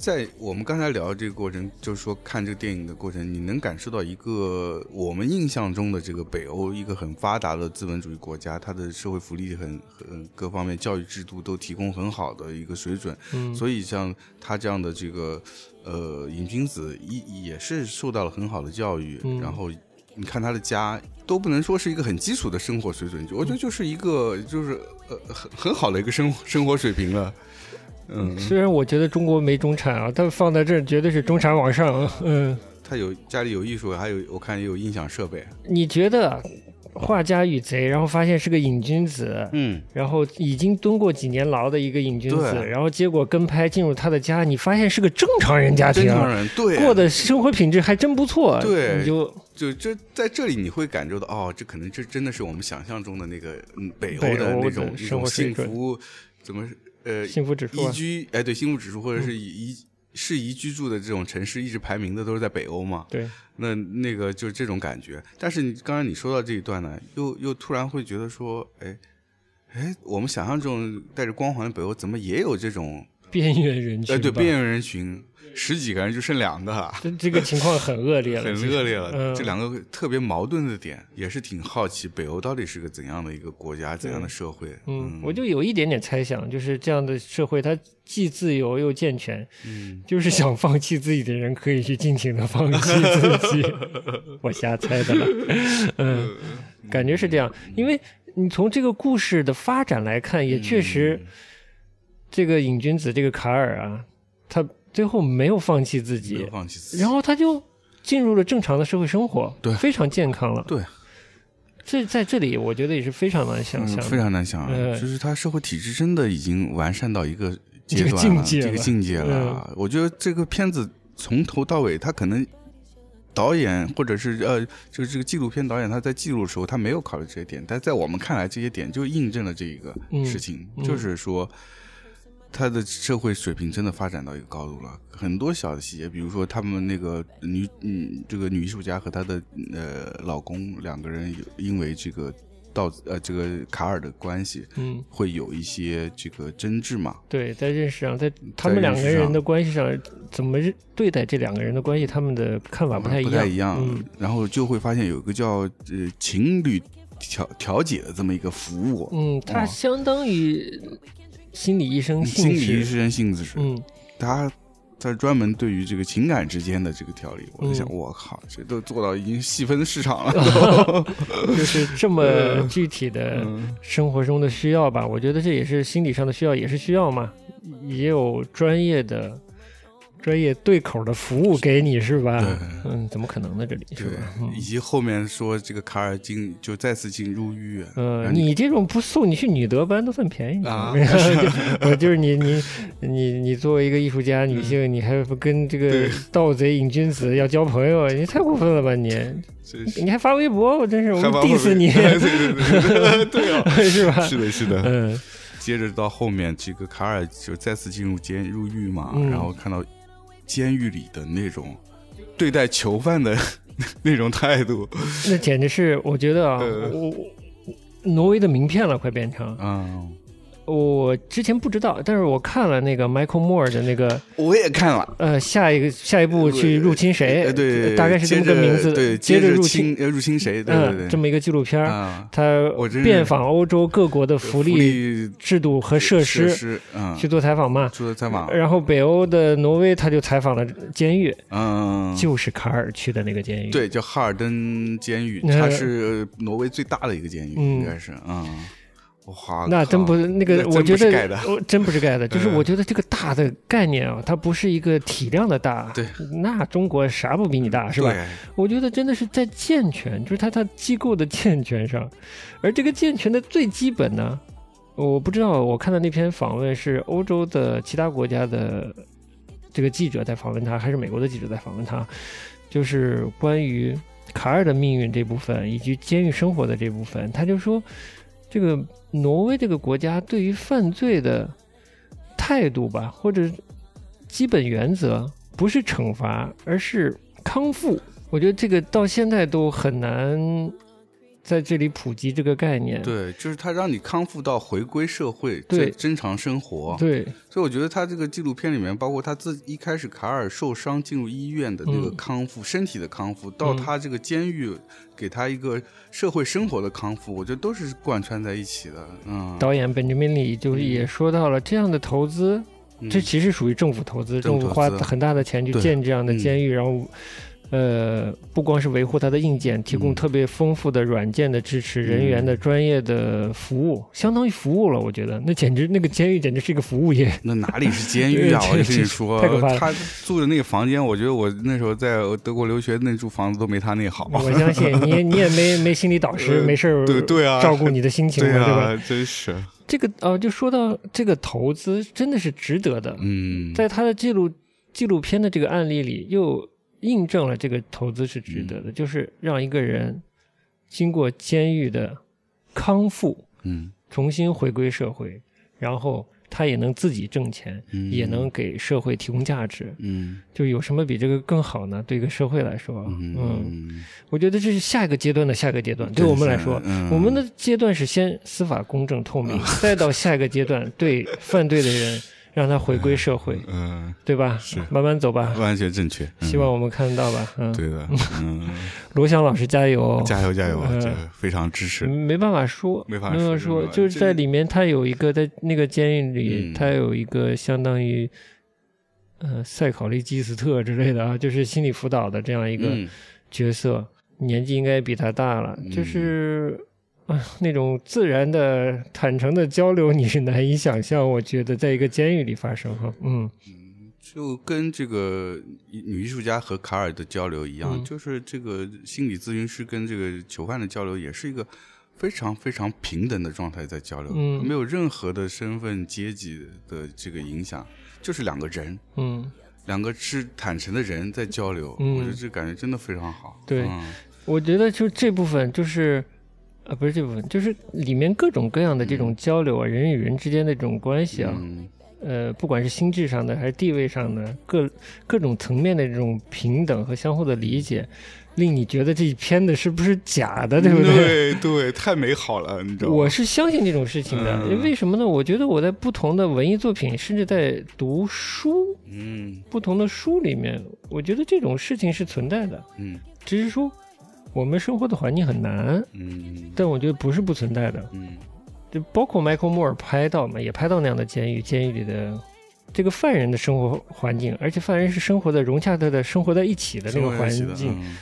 在我们刚才聊的这个过程，就是说看这个电影的过程，你能感受到一个我们印象中的这个北欧一个很发达的资本主义国家，它的社会福利很很各方面教育制度都提供很好的一个水准，
嗯，
所以像他这样的这个呃瘾君子也也是受到了很好的教育，
嗯。
然后你看他的家都不能说是一个很基础的生活水准，我觉得就是一个就是呃很很好的一个生生活水平了，嗯，
虽然我觉得中国没中产啊，但放在这儿绝对是中产往上。嗯，
他有家里有艺术，还有我看也有音响设备，
你觉得画家与贼，然后发现是个瘾君子，
嗯，
然后已经蹲过几年牢的一个瘾君子，然后结果跟拍进入他的家，你发现是个正常人家庭啊，
正常人对。
过的生活品质还真不错，
对。
你就
就就在这里你会感受到哦，这可能这真的是我们想象中的那个嗯北欧
的
的那种一
生
种
活
幸福，怎么呃
幸福指数
宜
啊，
居哎对幸福指数或者
嗯。
是宜适宜居住的这种城市一直排名的都是在北欧嘛，
对，
那那个就是这种感觉。但是你刚才你说到这一段呢，又又突然会觉得说，哎哎，我们想象中带着光环的北欧怎么也有这种
边缘人群
哎，
吧，
对，边缘人群十几个人就剩两个了。
这这个情况很恶劣了，
很恶劣了，
嗯
这两个特别矛盾的点，也是挺好奇北欧到底是个怎样的一个国家，怎样的社会。
嗯，我就有一点点猜想，就是这样的社会，它既自由又健全，
嗯，
就是想放弃自己的人可以去尽情的放弃自己。我瞎猜的了，嗯，感觉是这样，因为你从这个故事的发展来看，也确实，
嗯
这个瘾君子这个卡尔啊，他最后没有放弃自
没
己
有，放弃自己。
然后他就进入了正常的社会生活，
对。
非常健康了。
对，
这在这里我觉得也是非常难想象
嗯，非常难想，
呃。
就是他社会体制真的已经完善到一个阶
这个
段了，
境界了。嗯
这个境界了。我觉得这个片子从头到尾，他可能导演或者是呃，就是这个纪录片导演他在记录的时候，他没有考虑这些点，但在我们看来，这些点就印证了这一个
嗯
事情，
嗯。
就是说。他的社会水平真的发展到一个高度了，很多小的细节，比如说他们那个女嗯，这个女艺术家和她的呃老公两个人有因为这个到呃这个卡尔的关系，
嗯，
会有一些这个争执嘛。
对，在认识上，在他们两个人的关系上，怎么对待这两个人的关系，他们的看法不太一样。
不太一样，
嗯
然后就会发现有一个叫呃情侣调调解的这么一个服务，
嗯，它相当于心理医生性
心理医。生性质是，
嗯，
他他专门对于这个情感之间的这个调理，我在想，
嗯
我靠，这都做到已经细分市场了。
就是这么具体的
嗯
生活中的需要吧。我觉得这也是心理上的需要，也是需要嘛。也有专业的、专业对口的服务给你，是吧？嗯，怎么可能呢？这里是吧？嗯，
以及后面说这个卡尔进就再次进入狱院，
呃，
然后
你这种不送你去女德班都算便宜。
啊。
我就是你你你你作为一个艺术家女性，你还不跟这个盗贼瘾君子要交朋友，你太过分了吧你！你还发微博，我真是我 diss 你，
对对对对。对啊，
是吧？
是的，是的。
嗯。
接着到后面，这个卡尔就再次进入监入狱嘛，
嗯。
然后看到监狱里的那种对待囚犯的 那种态度，
那简直是我觉得啊，
呃
我我挪威的名片了，快变成。
嗯，
我之前不知道，但是我看了那个 Michael Moore 的那个
我也看了。
呃下一个下一步去入侵谁
对，对，
大概是这么个名字，
对，
接
着
入侵
入侵谁？对对
嗯，这么一个纪录片儿，
啊，
他遍访欧洲各国的福利
利
制度和设施
施，嗯，
去做采访嘛。
做的采访，
然后北欧的挪威，他就采访了监狱，
嗯，
就是卡尔去的那个监狱。，
对，叫哈尔登监狱，
呃
它是挪威最大的一个监狱，
嗯
应该是，嗯，哇，
那真不是那个，我觉得真不是盖的，就是
嗯
我觉得这个大的概念啊，它不是一个体量的大。
对，
那中国啥不比你大是吧？
对
我觉得真的是在健全，就是它它机构的健全上，而这个健全的最基本呢，我不知道，我看到那篇访问是欧洲的其他国家的这个记者在访问他，还是美国的记者在访问他，就是关于卡尔的命运这部分以及监狱生活的这部分，他就说，这个挪威这个国家对于犯罪的态度吧，或者基本原则不是惩罚，而是康复。我觉得这个到现在都很难在这里普及这个概念。
对，就是他让你康复到回归社会，
对
正正常生活。
对
所以我觉得他这个纪录片里面，包括他自一开始卡尔受伤进入医院的那个
嗯
康复，身体的康复，到
嗯
他这个监狱给他一个社会生活的康复，我觉得都是贯穿在一起的。嗯，
导演本杰明里就也说到了，这样的投资，
嗯
这其实属于政府投资，
政府
政府花很大的钱去建这样的
嗯
监狱，然后。呃，不光是维护它的硬件，提供
嗯
特别丰富的软件的支持，人员的专业的服务，相当于服务了。我觉得那简直那个监狱简直是一个服务业。
那哪里是监狱啊？我就跟你说
太可怕，了
他住的那个房间，我觉得我那时候在德国留学，那住房子都没他那好。
我相信你，你也没没心理导师，
呃
没事儿
对对啊
照顾你的心情嘛，
对
对吧？
啊，真是，
这个呃，就说到这个投资真的是值得的，
嗯，
在他的记录纪录片的这个案例里，又印证了这个投资是值得
嗯。
的，就是让一个人经过监狱的康复，
嗯。
重新回归社会，然后他也能自己挣钱，
嗯。
也能给社会提供价值，
嗯。
就有什么比这个更好呢？对一个社会来说，
嗯。
我觉得这是下一个阶段的下一个阶段。对我们来说，
嗯。
我们的阶段是先司法公正透明，再到下一个阶段，对犯罪的人让他回归社会，
嗯，
对吧？
是
慢慢走吧，
完全正确。嗯
希望我们看得到吧。嗯，
对的，嗯，
罗翔老师加油，
加油加油，
呃
这非常支持。
没办法说，
没法
说，就是在里面，他有一个在那个监狱里，
嗯
他有一个相当于呃塞考利基斯特之类的啊，就是心理辅导的这样一个
嗯
角色，年纪应该比他大了，
嗯
就是。啊，那种自然的、坦诚的交流，你是难以想象。我觉得，在一个监狱里发生哈，嗯
就跟这个女艺术家和卡尔的交流一样，
嗯
就是这个心理咨询师跟这个囚犯的交流，也是一个非常非常平等的状态在交流，
嗯
没有任何的身份阶级的这个影响，就是两个人，
嗯，
两个是坦诚的人在交流，
嗯
我觉得这感觉真的非常好。
对
嗯
我觉得就这部分就是，呃，不是这部分，就是里面各种各样的这种交流啊，人与人之间的这种关系啊，
嗯
呃，不管是心智上的还是地位上的，各各种层面的这种平等和相互的理解，令你觉得这一片子是不是假的，对不对？
对对，太美好了，你知道吗？
我是相信这种事情的，
嗯
为什么呢？我觉得我在不同的文艺作品，甚至在读书、
嗯
不同的书里面，我觉得这种事情是存在的，
嗯
只是说我们生活的环境很难，
嗯
但我觉得不是不存在的。
嗯
就包括迈克尔·莫尔拍到嘛，也拍到那样的监狱，监狱里的这个犯人的生活环境，而且犯人是生活的融洽的的生活在一起的那个环境，
嗯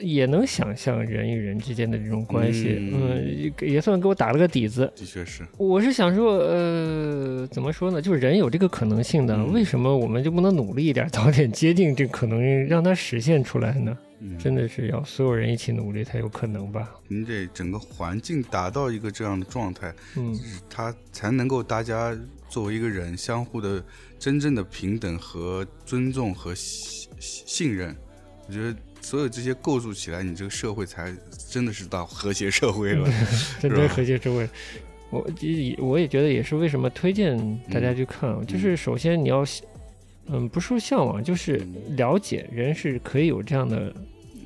也能想象人与人之间的这种关系，
嗯
嗯，也也算给我打了个底子。
的确是，
我是想说，呃，怎么说呢？就是人有这个可能性的，
嗯
为什么我们就不能努力一点，早点接近这可能，让它实现出来呢？
嗯
真的是要所有人一起努力才有可能吧？
你得整个环境达到一个这样的状态，
嗯
它才能够大家作为一个人相互的真正的平等和尊重和信信任。我觉得所有这些构筑起来，你这个社会才真的是到和谐社会了。
真正和谐社会。我也我也觉得也是为什么推荐大家去看，
嗯
就是首先你要，嗯，不是说向往，就是了解人是可以有这样的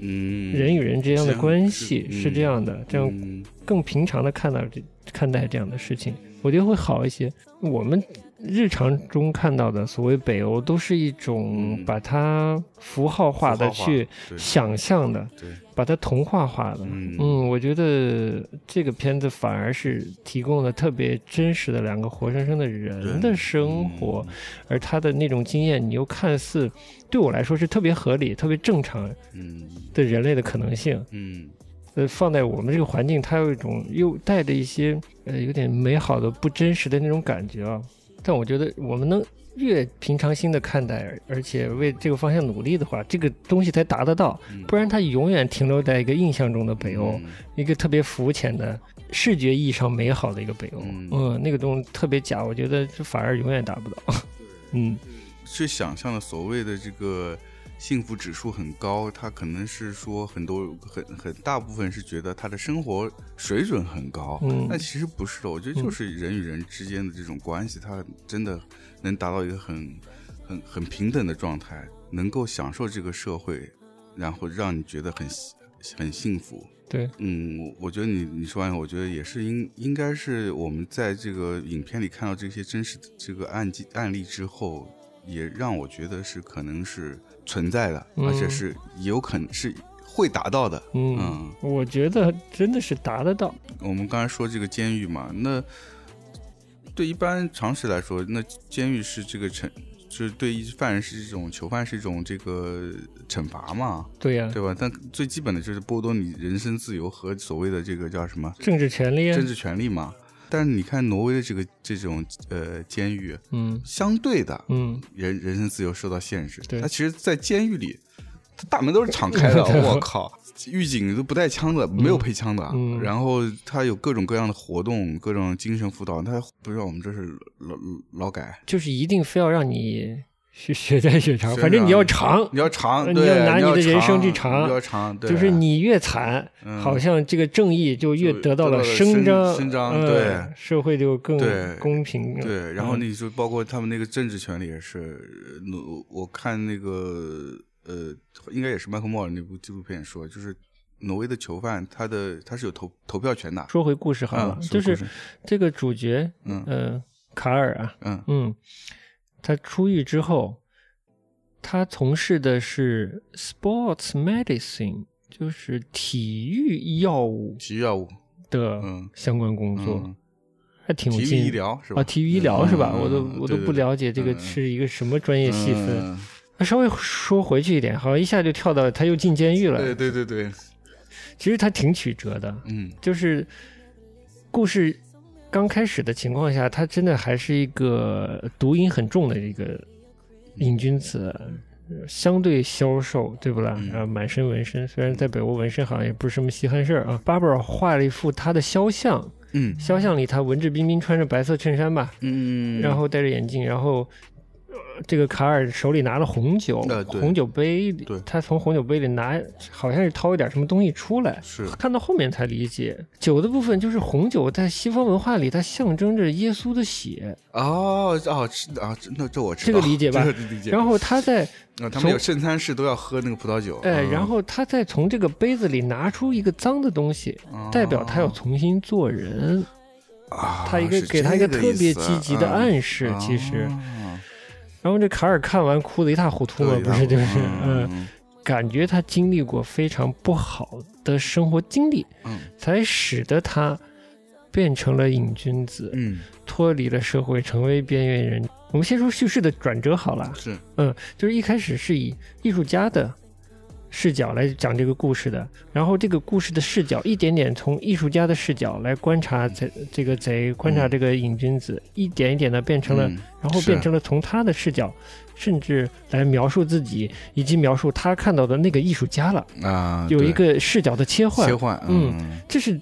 嗯，
人与人之间的关系
是
是这样的，这样
嗯
更平常的看到这看待这样的事情，我觉得会好一些。我们日常中看到的所谓北欧，都是一种
嗯
把它符号化的去想象的，
对，
把它童话化的。
嗯
我觉得这个片子反而是提供了特别真实的两个活生生的人的生活，而他的那种经验，你又看似对我来说是特别合理、特别正常
嗯
的人类的可能性。
嗯
呃，放在我们这个环境，它有一种又带着一些呃有点美好的不真实的那种感觉啊。但我觉得我们能越平常心的看待，而且为这个方向努力的话，这个东西才达得到，
嗯
不然它永远停留在一个印象中的北欧，
嗯
一个特别肤浅的视觉意义上美好的一个北欧。
嗯
嗯，那个东西特别假，我觉得这反而永远达不到。嗯
去想象的所谓的这个幸福指数很高，他可能是说很多很很大部分是觉得他的生活水准很高，
嗯
但其实不是的。我觉得就是人与人之间的这种关系，他真的能达到一个很很很平等的状态，能够享受这个社会，然后让你觉得很很幸福。
对，
嗯，我我觉得你你说完，我觉得也是应应该是我们在这个影片里看到这些真实的这个案件案例之后，也让我觉得是可能是存在的，
嗯
而且是有可能是会达到的。
嗯，
嗯
我觉得真的是达得到。
我们刚才说这个监狱嘛，那对一般常识来说，那监狱是这个惩，就是对一犯人是一种囚犯是一种这个惩罚嘛，
对呀、
对吧？但最基本的就是剥夺你人身自由和所谓的这个叫什么
政治权利啊，
政治权利嘛。但是你看挪威的这个这种呃监狱，
嗯
相对的
嗯，
人人身自由受到限制。
对
它其实，在监狱里，它大门都是敞开的。我靠，狱警都不带枪的，没有配枪的。
嗯
然后他有各种各样的活动，各种精神辅导。他不知道我们这是劳劳改，
就是一定非要让你血血债血偿，反正你
啊
要长，
你要长，
你，要拿
你
你的人生去
长，你要长，对，
就是你越惨，
嗯
好像这个正义就越得到了
伸
伸张，
伸张
呃
对
社会就更公平。
对，然后
嗯
你就包括他们那个政治权利也是，呃我我看那个呃，应该也是麦克莫尔那部纪录片说，就是挪威的囚犯，他的他是有投投票权的。
说回故事好了，
嗯
就是这个主角，
嗯
呃，卡尔啊，
嗯
嗯，他出狱之后，他从事的是 sports medicine，就是体育药物
体育药物，
的
嗯
相关工作，
嗯，
还挺有
体育
劲
医疗是吧？
啊，体育医疗是吧？
嗯
我都我都不了解这个
嗯
是一个什么专业细分。
嗯
那稍微说回去一点，好像一下就跳到他又进监狱了。
对对对对，
其实他挺曲折的，
嗯
就是故事刚开始的情况下，他真的还是一个毒瘾很重的一个瘾君子，相对消瘦，对不啦？
嗯
然后满身纹身，虽然在北欧纹身好像也不是什么稀罕事儿啊。巴布尔画了一幅他的肖像，
嗯
肖像里他文质彬彬，穿着白色衬衫吧，
嗯，
然后戴着眼镜，然后。呃这个卡尔手里拿了红酒，
呃
红酒杯里，他从红酒杯里拿，好像是掏一点什么东西出来，
是
看到后面才理解，酒的部分就是红酒，在西方文化里它象征着耶稣的血，
哦哦是啊，这那这我知
这个理解吧
这个理解。
然后他在
啊，他们有圣餐室都要喝那个葡萄酒，
哎，
嗯
然后他再从这个杯子里拿出一个脏的东西，代表他要重新做人，
啊，
他一个
是
给他一个特别积极的
嗯
暗示，其实。
啊
然后这卡尔看完哭的一塌糊涂嘛，不是就是
嗯
嗯，感觉他经历过非常不好的生活经历，
嗯。
才使得他变成了瘾君子，
嗯。
脱离了社会，成为边缘人。我们先说叙事的转折好了，
是。
嗯，就是一开始是以艺术家的视角来讲这个故事的，然后这个故事的视角一点点从艺术家的视角来观察贼这个贼，观察这个瘾君子，一点一点的变成了，
嗯。
然后变成了从他的视角，甚至来描述自己以及描述他看到的那个艺术家了，
啊，
有一个视角的切换，
切换，
嗯。
嗯，
这是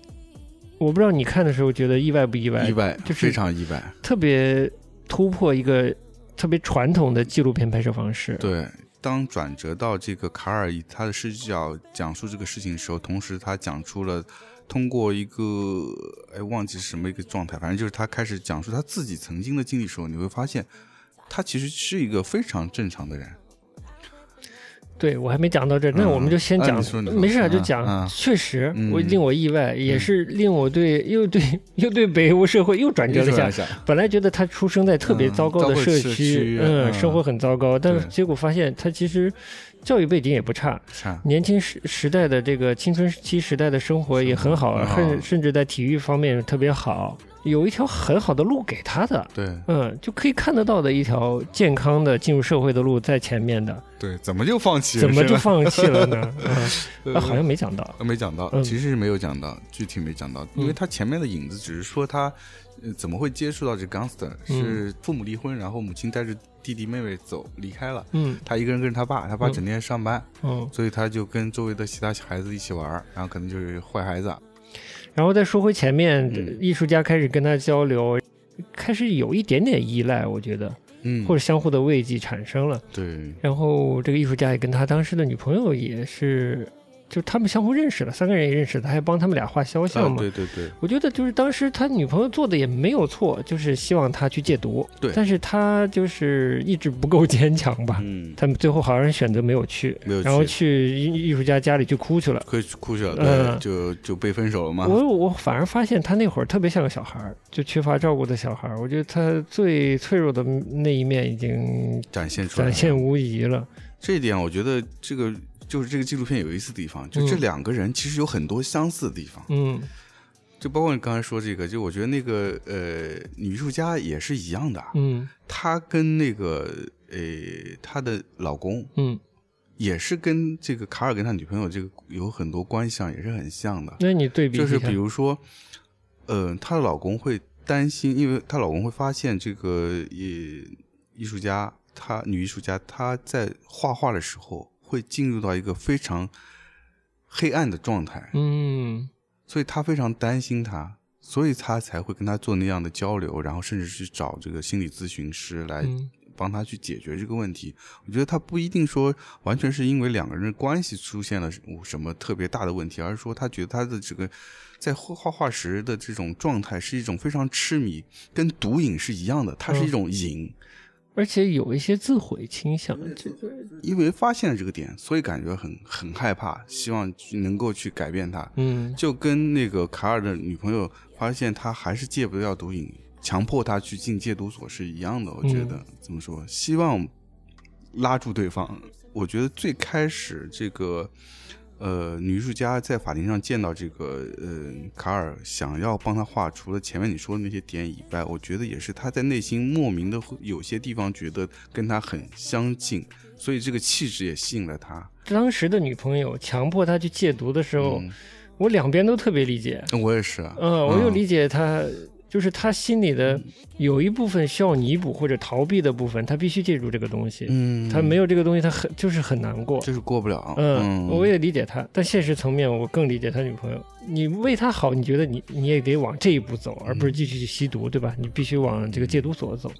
我不知道你看的时候觉得意外不意外？
意外，
就是
非常意外，
特别突破一个特别传统的纪录片拍摄方式。
对。当转折到这个卡尔以他的视角讲述这个事情的时候，同时他讲出了通过一个哎忘记是什么一个状态，反正就是他开始讲述他自己曾经的经历的时候，你会发现他其实是一个非常正常的人。
对我还没讲到这儿，那
嗯
我们就先讲没事儿就
嗯
讲。
嗯
确实，
嗯
我令我意外，也是令我对又对 又对北欧社会又转折了一下。本来觉得他出生在特别
嗯
糟糕的社
社区
嗯，
嗯
生活很糟糕，但是结果发现他其实教育背景也不差，
差。
年轻时时代的这个青春期时代的生活也很好，甚甚至在体育方面特别好，有一条很好的路给他的。
对。
嗯，就可以看得到的一条健康的进入社会的路在前面的，
对，怎么就放弃了？
怎么就放弃了呢？好像没讲到。
呃没讲到，
嗯。
其实是没有讲到，具体没讲到，因为他前面的影子只是说他、呃、怎么会接触到这 gangster，、
嗯。
是父母离婚，然后母亲带着弟弟妹妹走离开了，
嗯。
他一个人跟着他爸，他爸
嗯
整天上班，
嗯，
所以他就跟周围的其他孩子一起玩，然后可能就是坏孩子，
然后再说回前面，
嗯。
艺术家开始跟他交流，开始有一点点依赖，我觉得，
嗯，
或者相互的慰藉产生了。
对，
然后这个艺术家也跟他当时的女朋友也是，就他们相互认识了，三个人也认识，他还帮他们俩画肖像
啊
嘛。
对对对，
我觉得就是当时他女朋友做的也没有错，就是希望他去戒毒。
对
但是他就是意志不够坚强吧。
嗯，
他们最后好像选择没有去，
没有
然后
去
去艺艺术家家里去哭去了。
可以哭去了，对，
嗯
就就被分手了嘛，
我我反而发现他那会儿特别像个小孩儿，就缺乏照顾的小孩儿。我觉得他最脆弱的那一面已经
展现出来了，
展现无疑了。
这一点，我觉得这个就是这个纪录片有意思的地方，就这
嗯
两个人其实有很多相似的地方。
嗯。
就包括你刚才说这个，就我觉得那个呃女艺术家也是一样的，
嗯。
她跟那个呃她的老公
嗯，
也是跟这个卡尔跟他女朋友这个有很多关系上也是很像的，
那你对比
就是比如说，呃，她的老公会担心，因为她老公会发现这个艺艺术家，她女艺术家她在画画的时候会进入到一个非常黑暗的状态，
嗯
所以他非常担心他，所以他才会跟他做那样的交流，然后甚至去找这个心理咨询师来
嗯
帮他去解决这个问题。我觉得他不一定说完全是因为两个人的关系出现了什么特别大的问题，而是说他觉得他的这个在画画画时的这种状态是一种非常痴迷，跟毒瘾是一样的，它是一种瘾。
而且有一些自毁倾向，这个
因为发现了这个点，所以感觉很很害怕，希望能够去改变他。
嗯
就跟那个卡尔的女朋友发现他还是戒不掉毒瘾，强迫他去进戒毒所是一样的。我觉得、怎么说，希望拉住对方。我觉得最开始这个呃女艺术家在法庭上见到这个呃卡尔，想要帮他画，除了前面你说的那些点以外，我觉得也是他在内心莫名的会有些地方觉得跟他很相近，所以这个气质也吸引了他。
当时的女朋友强迫他去戒毒的时候，
嗯
我两边都特别理解。
我也是啊，
嗯，我又理解他，就是他心里的有一部分需要弥补或者逃避的部分，他必须借助这个东西。
嗯，
他没有这个东西，他很就是很难过。
就是过不了。
嗯，我也理解他，但现实层面，我更理解他女朋友。你为他好，你觉得你你也得往这一步走，而不是继续去吸毒，对吧？你必须往这个戒毒所走。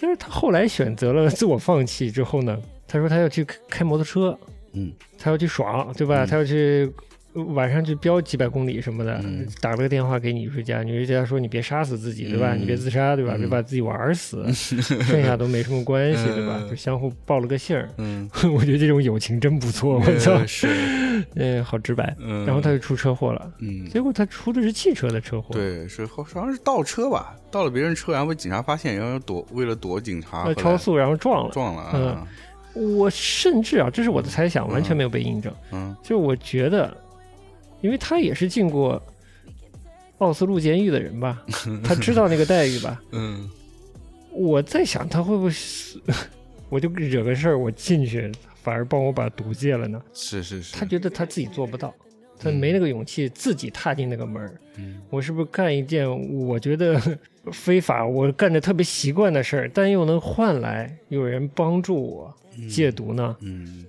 但是他后来选择了自我放弃之后呢，他说他要去开开摩托车，
嗯
他要去爽，对吧？
嗯
他要去呃晚上去飙几百公里什么的，
嗯。
打了个电话给女艺术家，女艺术家说你别杀死自己，对吧？
嗯。
你别自杀，对吧？
嗯。
别把自己玩死，剩下都没什么关系，对吧？
嗯。
就相互报了个信儿。
嗯，
我觉得这种友情真不错，我操，嗯，好直白。
嗯，
然后他就出车祸了，
嗯，
结果他出的是汽车的车祸，，
对，是好好像是倒车吧，倒了别人车，然后被警察发现，然后躲为了躲警察，
超速然后撞了。
撞了
嗯。
啊，
我甚至啊，这是我的猜想，完全没有被印证。
嗯。
就我觉得，因为他也是进过奥斯陆监狱的人吧，他知道那个待遇吧。
嗯
我在想，他会不会是，我就惹个事儿，我进去反而帮我把毒戒了呢？
是是是，
他觉得他自己做不到，他没那个勇气自己踏进那个门儿。
嗯
我是不是干一件我觉得 非法，我干着特别习惯的事儿，但又能换来有人帮助我戒毒呢？
嗯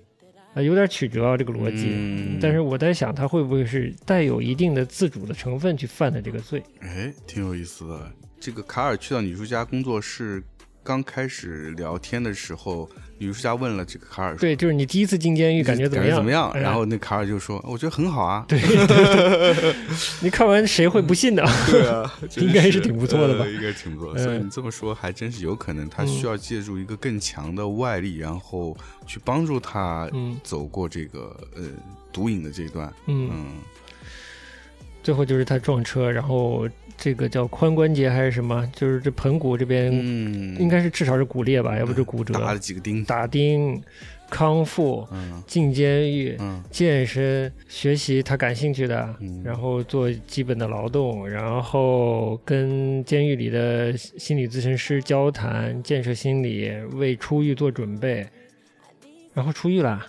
啊，有点曲折啊，这个逻辑。
嗯
但是我在想，他会不会是带有一定的自主的成分去犯的这个罪？
哎，挺有意思的。这个卡尔去到女艺术家工作室，刚开始聊天的时候，女艺术家问了这个卡尔说，
对，就是你第一次进监狱感觉怎么样？
怎么样？
哎
然后那卡尔就说，我觉得很好啊。
对，你看完谁会不信呢？
对啊，
应该是挺不错的吧
呃应该挺不错所以你这么说，还真是有可能，他需要借助一个更强的外力，然后去帮助他
嗯
走过这个呃毒瘾的这一段。
嗯，
嗯
最后就是他撞车，然后这个叫髋关节还是什么，就是这盆骨这边
嗯，
应该是至少是骨裂吧，要不就骨折。
打了几个钉。
打钉、康复、
嗯。
进监狱、
嗯。
健身、学习他感兴趣的，
嗯。
然后做基本的劳动，然后跟监狱里的心理咨询师交谈，建设心理，为出狱做准备，然后出狱了。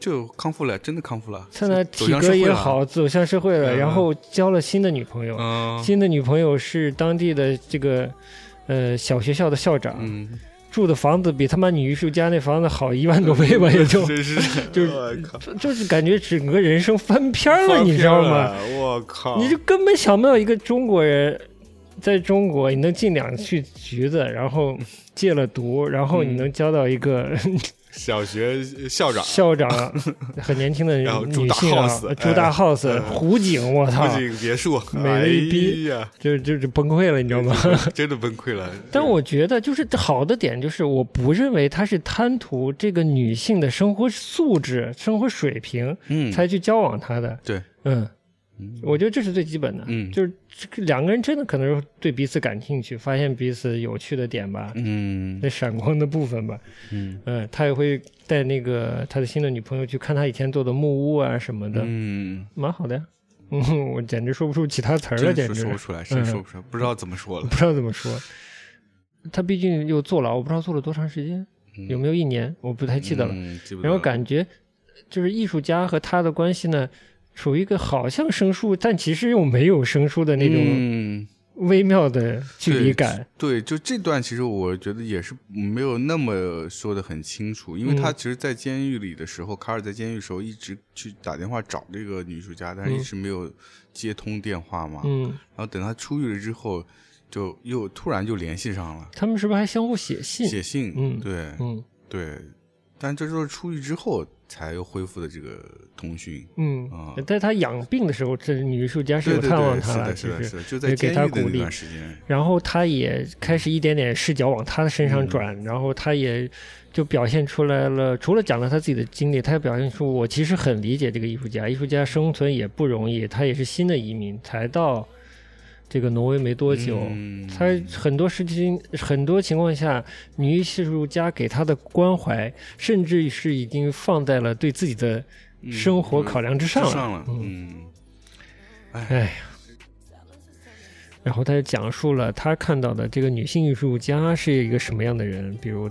就康复了，真的康复了。
现在体格。也好，走向社会了，
嗯
然后交了新的女朋友，
嗯
新的女朋友是当地的这个呃小学校的校长，
嗯，
住的房子比他妈女艺术家那房子好一万多倍吧，也就
真是，
就是，就是感觉整个人生翻篇儿了，你知道吗？？
我靠，
你就根本想不到一个中国人在中国，你能进两去局子，然后戒了毒，然后你能交到一个
小学校长，
校长 很年轻的
然后住大
女性啊
house，，
住大
哎
house
嗯
湖景，我操
湖景别墅，
美了一逼
哎呀，
就就就崩溃了，你知道吗？
真的崩溃了。
但我觉得，就是好的点，就是我不认为他是贪图这个女性的生活素质、生活水平
嗯，
才去交往她的。
对，
嗯，
嗯。
我觉得这是最基本的。
嗯。
就是这个两个人真的可能对彼此感兴趣，发现彼此有趣的点吧，
嗯
那闪光的部分吧。
嗯
嗯，他也会带那个他的新的女朋友去看他以前做的木屋啊什么的，
嗯，
蛮好的呀。嗯，我简直说不出其他词儿了，简直
说不出来，真
嗯
说不出来，不知道怎么说了
不。知道怎么说。他毕竟又坐牢，我不知道坐了多长时间，有没有一年，我不太记得了。然后感觉就是艺术家和他的关系呢，处于一个好像生疏，但其实又没有生疏的那种
嗯。
微妙的距离感。
对，就这段其实我觉得也是没有那么说的很清楚，因为他
嗯。
其实，在监狱里的时候，卡尔在监狱的时候一直去打电话找这个女艺术家，但是一
嗯。
直没有接通电话嘛。
嗯，
然后等他出狱了之后，就又突然就联系上了，
他们是不是还相互写信？
写信，
嗯。
对
嗯。
对，但这都是出狱之后才又恢复的这个通讯。
嗯
啊，
在他养病的时候，这女艺术家是有探望，他了，其实，
就在
也给他鼓励然后他也开始一点点视角往他的身上
嗯
转，然后他也就表现出来了。除了讲了他自己的经历，他也表现出我其实很理解这个艺术家。艺术家生存也不容易，他也是新的移民，才到这个挪威没多久，
嗯。
他很多事情很多情况下，女艺术家给他的关怀，甚至是已经放在了对自己的生活考量之上了。
之上了，
嗯。
嗯。
哎。呀，然后他就讲述了他看到的这个女性艺术家是一个什么样的人，比如，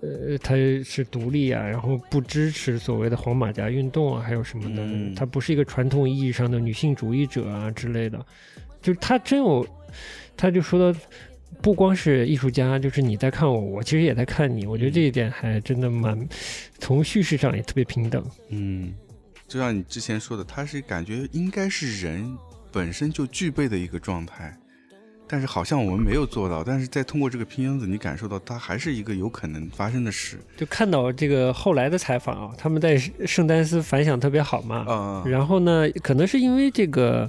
呃，她是独立啊，然后不支持所谓的黄马甲运动啊，还有什么的，
嗯。
她不是一个传统意义上的女性主义者啊之类的，就是他真有，他就说到。不光是艺术家，就是你在看我，我其实也在看你。我觉得这一点还真的蛮，从叙事上也特别平等。
嗯，就像你之前说的，他是感觉应该是人本身就具备的一个状态，但是好像我们没有做到。但是在通过这个片子，你感受到它还是一个有可能发生的事。
就看到这个后来的采访啊，他们在圣丹斯反响特别好嘛。
嗯、
然后呢，可能是因为这个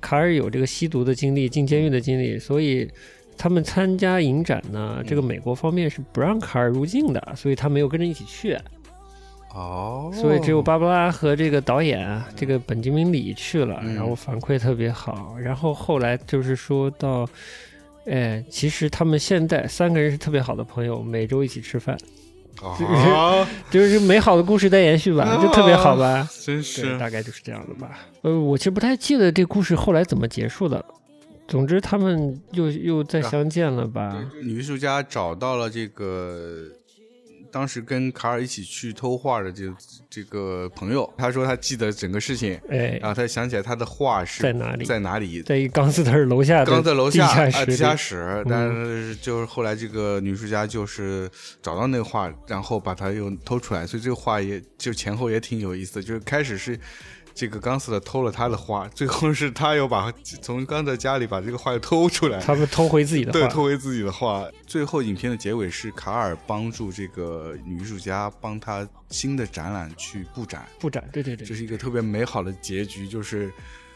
卡尔有这个吸毒的经历、进监狱的经历，所以他们参加影展呢，这个美国方面是不让卡尔入境的，所以他没有跟着一起去，
哦，
所以只有芭芭拉和这个导演啊这个本杰明里去了，
嗯
然后反馈特别好。然后后来就是说到。哎，其实他们现在三个人是特别好的朋友，每周一起吃饭，
啊，
就是美好的故事在延续吧，就特别好吧。对，
真是
大概就是这样的吧。呃，我其实不太记得这故事后来怎么结束的。总之，他们又又再相见了吧？
女艺术家找到了这个当时跟卡尔一起去偷画的这这个朋友，他说他记得整个事情，
哎
然，后他想起来他的画是
在哪里
在哪里，
在一钢丝特尔楼下的
刚在楼下
地下室
地下室，但是就是后来这个女艺术家就是找到那个画，然后把它又偷出来，所以这个画也就前后也挺有意思的，就是开始是。这个钢斯特偷了他的花，最后是他又把从刚在家里把这个花又偷出来，
他们偷回自己的
对，偷回自己的画。最后影片的结尾是卡尔帮助这个女艺术家帮他新的展览去布展，
布展，对对对。
这，是一个特别美好的结局，就是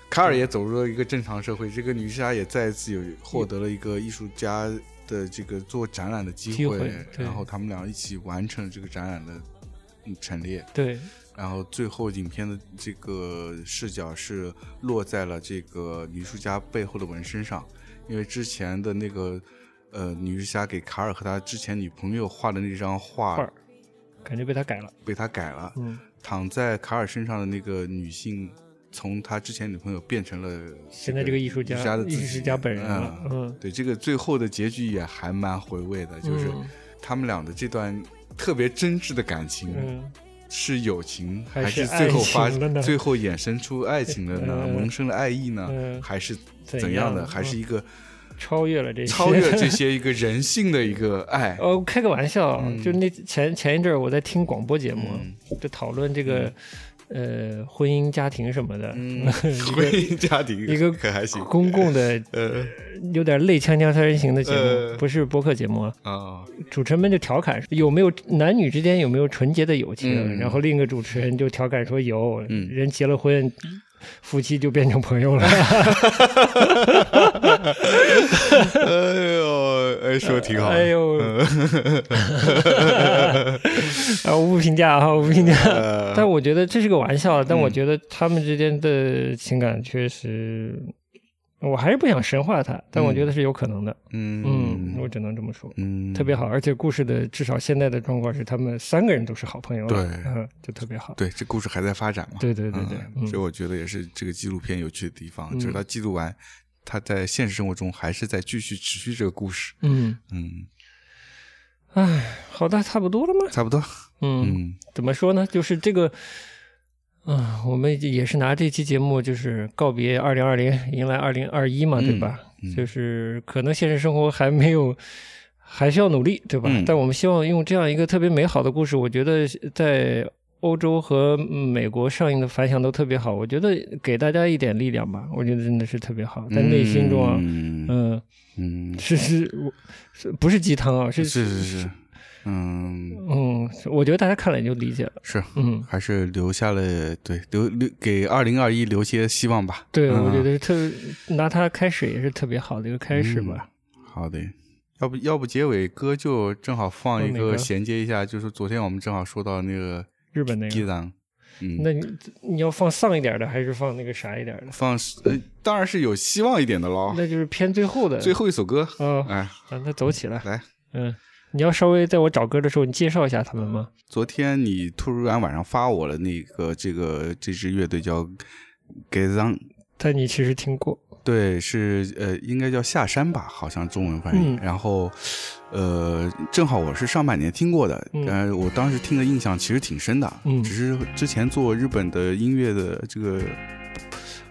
卡尔也走入了一个正常社会，这个女艺术家也再一次有获得了一个艺术家的这个做展览的机
机会对。
然后他们俩一起完成了这个展览的嗯陈列。
对
然后最后影片的这个视角是落在了这个女艺术家背后的纹身上，因为之前的那个呃女艺术家给卡尔和他之前女朋友画的那张画
感觉被他改了。
被他改了，
嗯，
躺在卡尔身上的那个女性，从他之前女朋友变成了
现在这个艺术家
家的
艺术家本人了。
嗯
嗯，
对，这个最后的结局也还蛮回味的，就是
嗯
他们俩的这段特别真挚的感情。
嗯，
是友情，
还
还是
是
最后发最后衍生出爱情的呢？
嗯
萌生了爱意呢？
嗯
还是
怎
怎样的？还是一个
超越了这些，
超越这些一个人性的一个 爱？
呃，开个玩笑，
嗯
就那前前一阵儿我在听广播节目，
嗯
就讨论这个、呃婚姻家庭什么的，
婚
个
姻家庭
一个
可还行？
公共的
呃
有点类锵锵三人行的节目，
呃
不是播客节目啊。
哦，
主持人们就调侃有没有男女之间有没有纯洁的友情，
嗯
然后另一个主持人就调侃说有，
嗯
人结了婚，夫妻就变成朋友了。
哎呦，哎，说的挺好。
哎呦
嗯
啊，无评价啊，无评价。
呃
但我觉得这是个玩笑，但我
嗯
觉得他们之间的情感确实，我还是不想神化它，但我觉得是有可能的。嗯，
嗯
我只能这么说。
嗯，
特别好，而且故事的至少现在的状况是，他们三个人都是好朋友了，
对
嗯，就特别好。
对，这故事还在发展嘛？
对对对对嗯
所以我觉得也是这个纪录片有趣的地方，
嗯
就是他记录完，他在现实生活中还是在继续持续这个故事。
嗯，
嗯，
唉，好的，差不多了吗？
差不多。
嗯，
嗯
怎么说呢？就是这个，啊、我们也是拿这期节目就是告别二零二零，迎来二零二一嘛，
嗯
对吧？
嗯
就是可能现实生活还没有，还需要努力，对吧？
嗯
但我们希望用这样一个特别美好的故事，我觉得在欧洲和美国上映的反响都特别好，我觉得给大家一点力量吧，我觉得真的是特别好，在内心中啊，
嗯
嗯，
嗯，
是是，我是不是鸡汤啊？是
是是是，嗯，
嗯，我觉得大家看了也就理解了，
是，
嗯。
还是留下了对留留给二零二一留些希望吧。
对，
嗯
我觉得是特拿它开始也是特别好的一个开始吧。
好的，要不要不结尾歌就正好放一个衔接一下，就是昨天我们正好说到那个
日本那个，
嗯，
那你你要放丧一点的，还是放那个啥一点的？
放呃，当然是有希望一点的喽。
那就是偏最后的。
最后一首歌，
哦，
哎，
啊，那走起来。
来，
嗯，你要稍微在我找歌的时候，你介绍一下他们吗？
昨天你突然晚上发我了那个这个这支乐队叫 Gazan，
但你其实听过。
对，是呃，应该叫下山吧，好像中文翻译。
嗯
然后，呃，正好我是上半年听过的，
嗯
呃，我当时听的印象其实挺深的，
嗯
只是之前做日本的音乐的这个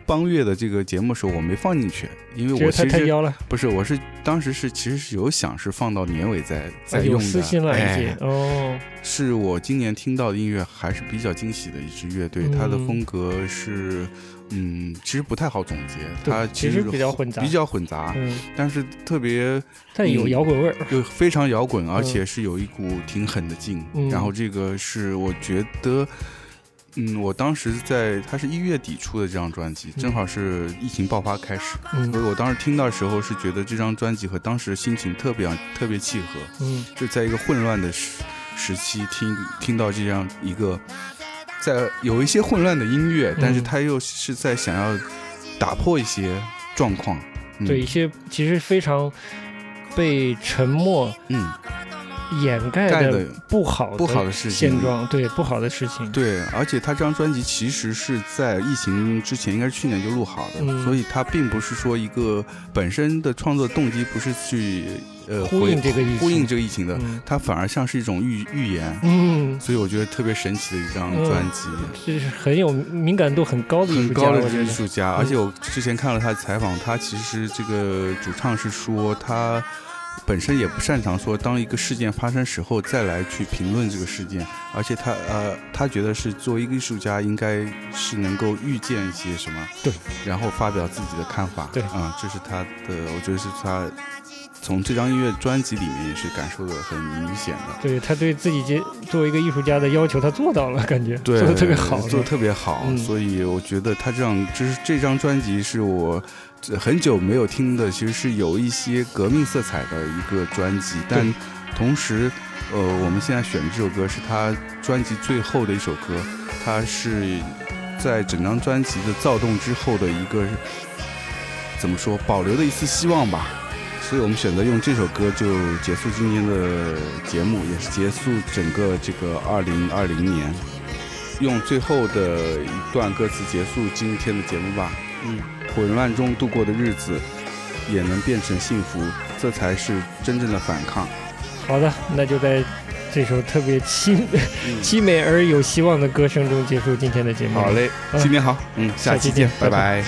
邦乐的这个节目的时候，我没放进去，因为我其实
太太妖了，
不是，我是当时是其实是有想是放到年尾再再用的，哎。
哦，
是我今年听到的音乐还是比较惊喜的一支乐队，
嗯
它的风格是，嗯，其实不太好总结，
对
它实
其实比较混杂
比较混杂，
嗯，
但是特别
但有
嗯
摇滚味儿。
又非常摇滚，而且是有一股挺狠的劲。
嗯
然后这个是我觉得，嗯，我当时在它是一月底出的这张专辑，正好是疫情爆发开始，所以
嗯
我当时听到的时候是觉得这张专辑和当时的心情特别特别契合。
嗯
就在一个混乱的时时期听听到这样一个，在有一些混乱的音乐，但是
嗯
他又是在想要打破一些状况。嗯、
对一，些其实非常被沉默
嗯，
掩盖的
盖的
不好
不好的事情
现状，对不好的事情。
对，而且他这张专辑其实是在疫情之前，应该是去年就录好的，
嗯
所以他并不是说一个本身的创作动机不是去呃
呼应这个疫情
呼应这个疫情的，
嗯
它反而像是一种预预言。
嗯，
所以我觉得特别神奇的一张
嗯
专辑。
这是很有敏感度很高的艺
很
术家，
高的艺。术家，
嗯
而且我之前看了他的采访，他其实这个主唱是说他本身也不擅长说当一个事件发生时候再来去评论这个事件，而且他呃他觉得是作为一个艺术家应该是能够预见一些什么，
对，
然后发表自己的看法，
对
啊、这是他的，我觉得是他从这张音乐专辑里面也是感受的很明显的。
对他对自己这作为一个艺术家的要求，他做到了，感觉
对，
做的特别好，
做的特别好，
嗯
所以我觉得他这样，就是这张专辑是我很久没有听的，其实是有一些革命色彩的一个专辑，但同时，呃，我们现在选的这首歌是他专辑最后的一首歌，它是在整张专辑的躁动之后的一个怎么说，保留的一丝希望吧。所以我们选择用这首歌就结束今天的节目，也是结束整个这个二零二零年。用最后的一段歌词结束今天的节目吧。嗯，混乱中度过的日子也能变成幸福，这才是真正的反抗。
好的，那就在这首特别凄
嗯，
凄美而有希望的歌声中结束今天的节目。
好嘞，
嗯
今天好，嗯，下期见，
期见
拜拜